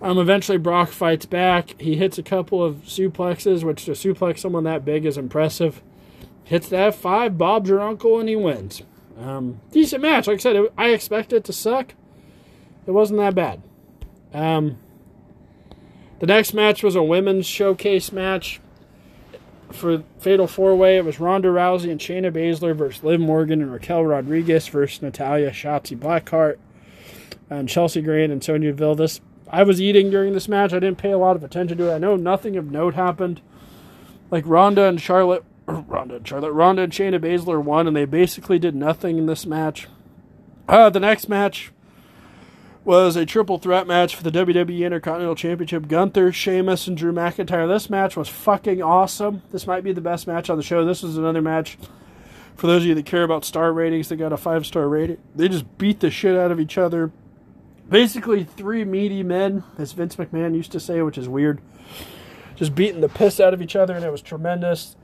Um, eventually, Brock fights back. He hits a couple of suplexes, which to suplex someone that big is impressive. Hits the F5, Bob's your uncle, and he wins. Um, decent match. Like I said, it, I expected it to suck. It wasn't that bad. Um, the next match was a women's showcase match for Fatal Four Way. It was Ronda Rousey and Shayna Baszler versus Liv Morgan and Raquel Rodriguez versus Natalya Shotzi Blackheart and Chelsea Green and Sonya Deville. This I was eating during this match. I didn't pay a lot of attention to it. I know nothing of note happened. Like Ronda and Charlotte Ronda and Charlotte. Ronda and Shayna Baszler won, and they basically did nothing in this match. Uh, the next match was a triple threat match for the WWE Intercontinental Championship. Gunther, Sheamus, and Drew McIntyre. This match was fucking awesome. This might be the best match on the show. This was another match for those of you that care about star ratings. They got a five star rating. They just beat the shit out of each other. Basically, three meaty men, as Vince McMahon used to say, which is weird. Just beating the piss out of each other, and it was tremendous.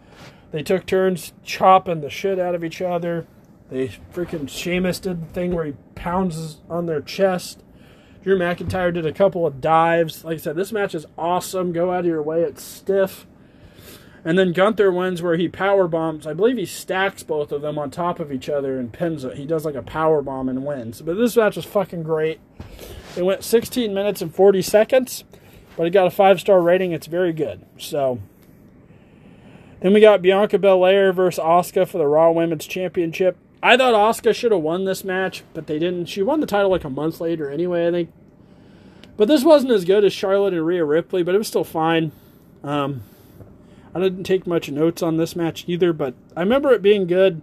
They took turns chopping the shit out of each other. They freaking Sheamus did the thing where he pounds on their chest. Drew McIntyre did a couple of dives. Like I said, this match is awesome. Go out of your way. It's stiff. And then Gunther wins where he power bombs. I believe he stacks both of them on top of each other and pins it. He does like a power bomb and wins. But this match was fucking great. It went 16 minutes and 40 seconds, but it got a five star rating. It's very good. So then we got Bianca Belair versus Asuka for the Raw Women's Championship. I thought Asuka should have won this match, but they didn't. She won the title like a month later anyway, I think. But this wasn't as good as Charlotte and Rhea Ripley, but it was still fine. Um, I didn't take much notes on this match either, but I remember it being good.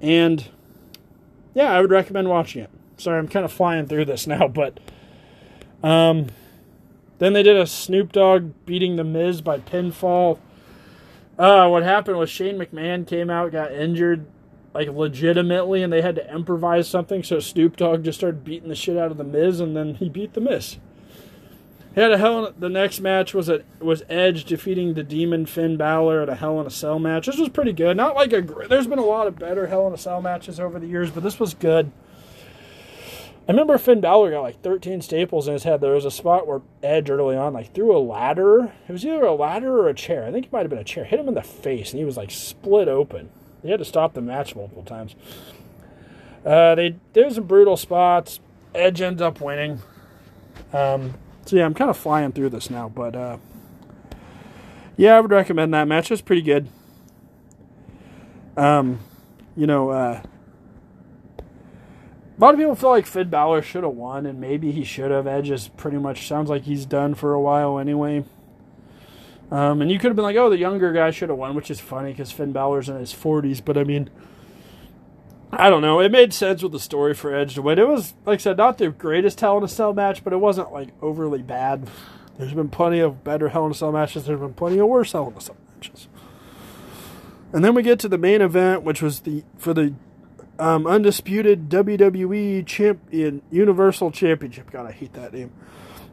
And yeah, I would recommend watching it. Sorry, I'm kind of flying through this (laughs) now, but um, then they did a Snoop Dogg beating the Miz by pinfall uh, what happened was Shane McMahon came out, got injured, like legitimately, and they had to improvise something. So Snoop Dogg just started beating the shit out of the Miz, and then he beat the Miz. He had a hell. In, the next match was a was Edge defeating the Demon Finn Balor at a Hell in a Cell match. This was pretty good. Not like a. There's been a lot of better Hell in a Cell matches over the years, but this was good. I remember Finn Balor got like 13 staples in his head. There was a spot where Edge early on like threw a ladder. It was either a ladder or a chair. I think it might have been a chair. Hit him in the face, and he was like split open. He had to stop the match multiple times. Uh, they did some brutal spots. Edge ends up winning. Um, so yeah, I'm kind of flying through this now, but uh, yeah, I would recommend that match. It's pretty good. Um, you know, uh, a lot of people feel like Finn Balor should have won, and maybe he should have. Edge is pretty much sounds like he's done for a while anyway. Um, and you could have been like, oh, the younger guy should have won, which is funny because Finn Balor's in his 40s. But I mean, I don't know. It made sense with the story for Edge to win. It was, like I said, not the greatest Hell in a Cell match, but it wasn't like overly bad. There's been plenty of better Hell in a Cell matches. There's been plenty of worse Hell in a Cell matches. And then we get to the main event, which was the for the um, undisputed WWE champion Universal Championship. God, I hate that name.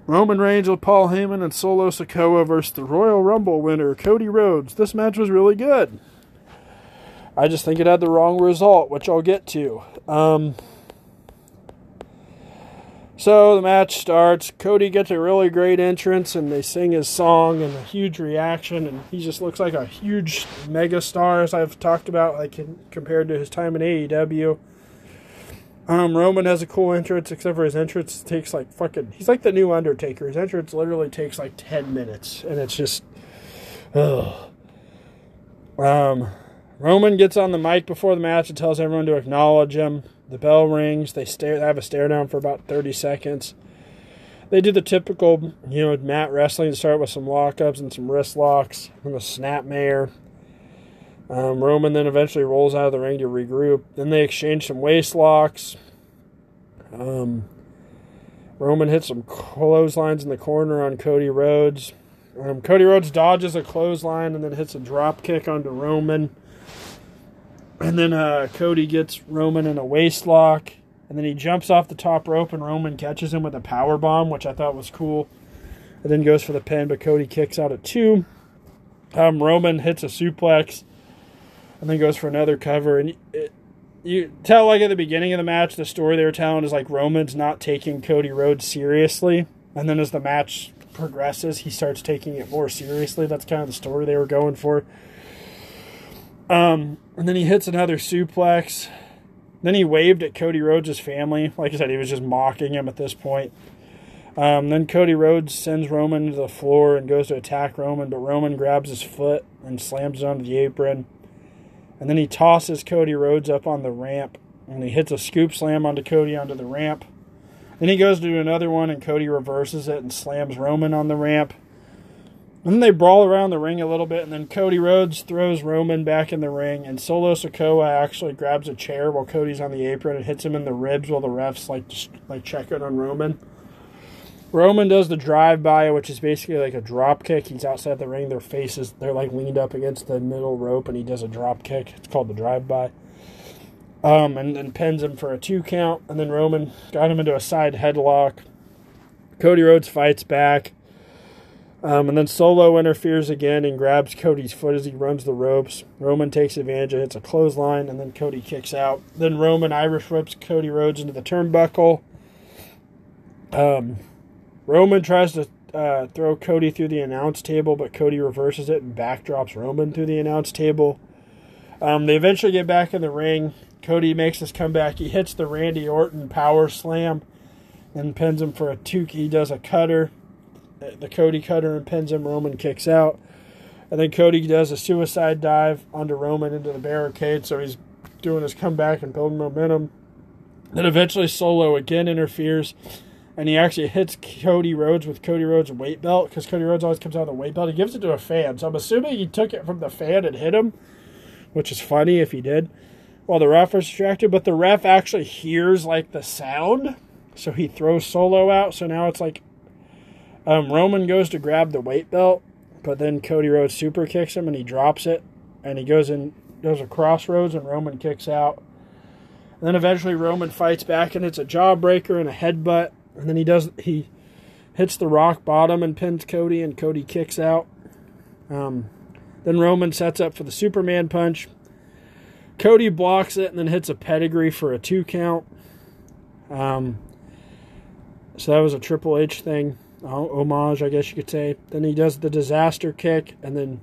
Roman Reigns with Paul Heyman and Solo Sikoa versus the Royal Rumble winner Cody Rhodes. This match was really good. I just think it had the wrong result, which I'll get to. Um, so the match starts. Cody gets a really great entrance, and they sing his song, and a huge reaction, and he just looks like a huge mega star, as I've talked about, like in, compared to his time in AEW. Um, Roman has a cool entrance, except for his entrance takes like fucking. He's like the new Undertaker. His entrance literally takes like ten minutes, and it's just, ugh. Um, Roman gets on the mic before the match and tells everyone to acknowledge him. The bell rings. They stare. They have a stare down for about thirty seconds. They do the typical, you know, mat wrestling. Start with some lockups and some wrist locks and a snapmare. Um, Roman then eventually rolls out of the ring to regroup. Then they exchange some waist locks. Um, Roman hits some clotheslines in the corner on Cody Rhodes. Um, Cody Rhodes dodges a clothesline and then hits a drop kick onto Roman. And then uh, Cody gets Roman in a waist lock. And then he jumps off the top rope and Roman catches him with a power bomb, which I thought was cool. And then goes for the pin, but Cody kicks out at two. Um, Roman hits a suplex and then goes for another cover. And it, you tell, like, at the beginning of the match, the story they were telling is like Roman's not taking Cody Rhodes seriously. And then as the match progresses, he starts taking it more seriously. That's kind of the story they were going for. Um, and then he hits another suplex. Then he waved at Cody Rhodes' family. Like I said, he was just mocking him at this point. Um, then Cody Rhodes sends Roman to the floor and goes to attack Roman, but Roman grabs his foot and slams it onto the apron. And then he tosses Cody Rhodes up on the ramp and he hits a scoop slam onto Cody onto the ramp. Then he goes to another one and Cody reverses it and slams Roman on the ramp. And then they brawl around the ring a little bit, and then Cody Rhodes throws Roman back in the ring, and Solo Sikoa actually grabs a chair while Cody's on the apron and hits him in the ribs while the refs like just, like check it on Roman. Roman does the drive by, which is basically like a drop kick. He's outside the ring. Their faces they're like leaned up against the middle rope, and he does a drop kick. It's called the drive by. Um, and then pins him for a two count, and then Roman got him into a side headlock. Cody Rhodes fights back. Um, and then Solo interferes again and grabs Cody's foot as he runs the ropes. Roman takes advantage and hits a clothesline, and then Cody kicks out. Then Roman Irish whips Cody Rhodes into the turnbuckle. Um, Roman tries to uh, throw Cody through the announce table, but Cody reverses it and backdrops Roman through the announce table. Um, they eventually get back in the ring. Cody makes his comeback. He hits the Randy Orton power slam and pins him for a two. He does a cutter Uh, the Cody cutter and pins him. Roman kicks out. And then Cody does a suicide dive onto Roman into the barricade. So he's doing his comeback and building momentum. Then eventually Solo again interferes. And he actually hits Cody Rhodes with Cody Rhodes' weight belt because Cody Rhodes always comes out of the weight belt. He gives it to a fan. So I'm assuming he took it from the fan and hit him, which is funny if he did. While the ref was distracted, but the ref actually hears like the sound. So he throws Solo out. So now it's like um, Roman goes to grab the weight belt, but then Cody Rhodes super kicks him and he drops it, and he goes in goes across Rhodes and Roman kicks out. And then eventually Roman fights back and it's a jawbreaker and a headbutt, and then he does he hits the rock bottom and pins Cody, and Cody kicks out. Um, then Roman sets up for the Superman punch. Cody blocks it and then hits a pedigree for a two count. Um, so that was a Triple H thing, homage, I guess you could say. Then he does the disaster kick, and then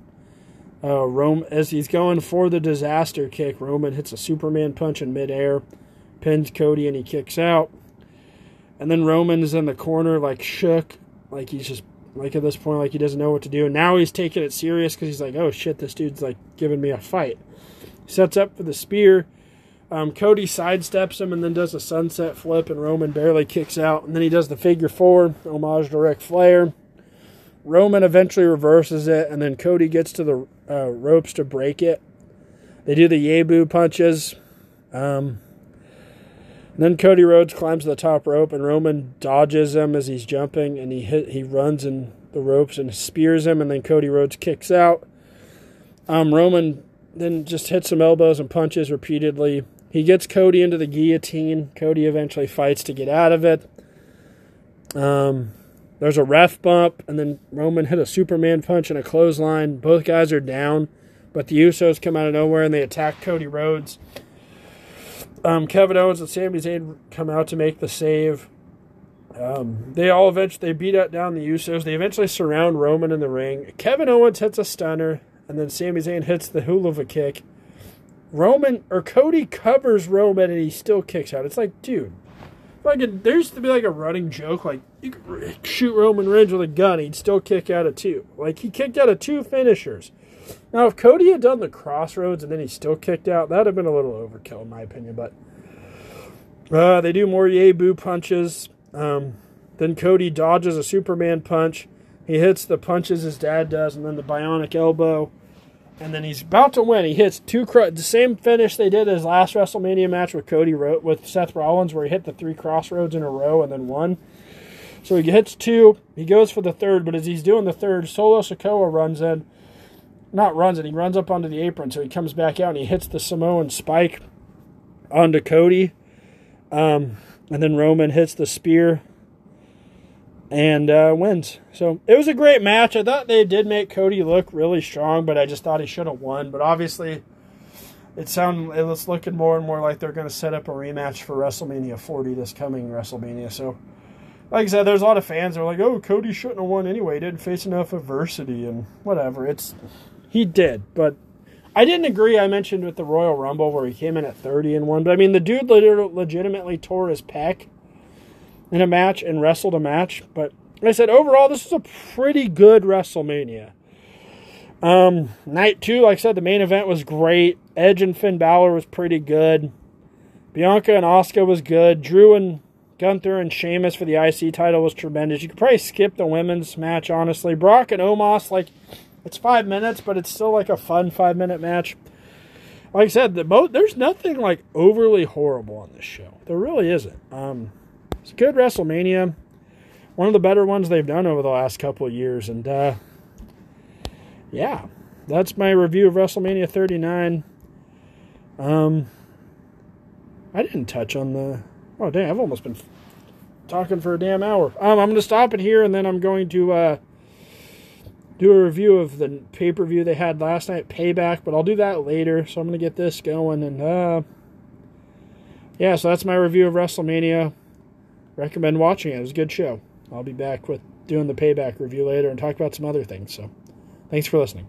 uh, Rome as he's going for the disaster kick, Roman hits a Superman punch in midair, pins Cody, and he kicks out. And then Roman is in the corner, like shook, like he's just like at this point, like he doesn't know what to do. And now he's taking it serious because he's like, oh shit, this dude's like giving me a fight. Sets up for the spear. Um, Cody sidesteps him and then does a sunset flip, and Roman barely kicks out. And then he does the figure four, homage to Ric Flair. Roman eventually reverses it, and then Cody gets to the uh, ropes to break it. They do the Yabu punches. Um, then Cody Rhodes climbs the top rope, and Roman dodges him as he's jumping, and he hit, he runs in the ropes and spears him, and then Cody Rhodes kicks out. Um, Roman then just hits some elbows and punches repeatedly. He gets Cody into the guillotine. Cody eventually fights to get out of it. Um, there's a ref bump, and then Roman hit a Superman punch and a clothesline. Both guys are down, but the Usos come out of nowhere and they attack Cody Rhodes. Um, Kevin Owens and Sami Zayn come out to make the save. Um, they all eventually they beat out down the Usos. They eventually surround Roman in the ring. Kevin Owens hits a stunner, and then Sami Zayn hits the Helluva Kick. Roman or Cody covers Roman, and he still kicks out. It's like, dude, like there used to be like a running joke, like you could shoot Roman Reigns with a gun, he'd still kick out of two. Like he kicked out of two finishers. Now, if Cody had done the crossroads and then he still kicked out, that'd have been a little overkill, in my opinion. But uh, they do more Yabu punches. Um, then Cody dodges a Superman punch. He hits the punches his dad does, and then the bionic elbow. And then he's about to win. He hits two cro- the same finish they did his last WrestleMania match with Cody wrote with Seth Rollins, where he hit the three crossroads in a row and then won. So he hits two. He goes for the third, but as he's doing the third, Solo Sikoa runs in not runs it, he runs up onto the apron. So he comes back out and he hits the Samoan spike onto Cody. Um, and then Roman hits the spear and uh, wins. So it was a great match. I thought they did make Cody look really strong, but I just thought he should have won. But obviously, it sounded it was looking more and more like they're going to set up a rematch for WrestleMania 40 this coming WrestleMania. So, like I said, there's a lot of fans that are like, "Oh, Cody shouldn't have won anyway. He didn't face enough adversity and whatever." It's he did, but I didn't agree. I mentioned with the Royal Rumble where he came in at 30 and 1, but I mean, the dude legitimately tore his pec in a match and wrestled a match. But I said, overall, this was a pretty good WrestleMania. Um, night two, like I said, the main event was great. Edge and Finn Balor was pretty good. Bianca and Asuka was good. Drew and Gunther and Sheamus for the IC title was tremendous. You could probably skip the women's match, honestly. Brock and Omos, like, it's five minutes, but it's still like a fun five minute match. Like I said, the mo- there's nothing like overly horrible on this show. There really isn't. Um, it's a good WrestleMania, one of the better ones they've done over the last couple of years, and uh, yeah, that's my review of WrestleMania 39. Um, I didn't touch on the. Oh damn! I've almost been talking for a damn hour. Um, I'm going to stop it here, and then I'm going to. Uh, do a review of the pay per view they had last night, Payback, but I'll do that later. So I'm going to get this going. And uh, yeah, so that's my review of WrestleMania. Recommend watching it. It was a good show. I'll be back with doing the Payback review later and talk about some other things. So thanks for listening.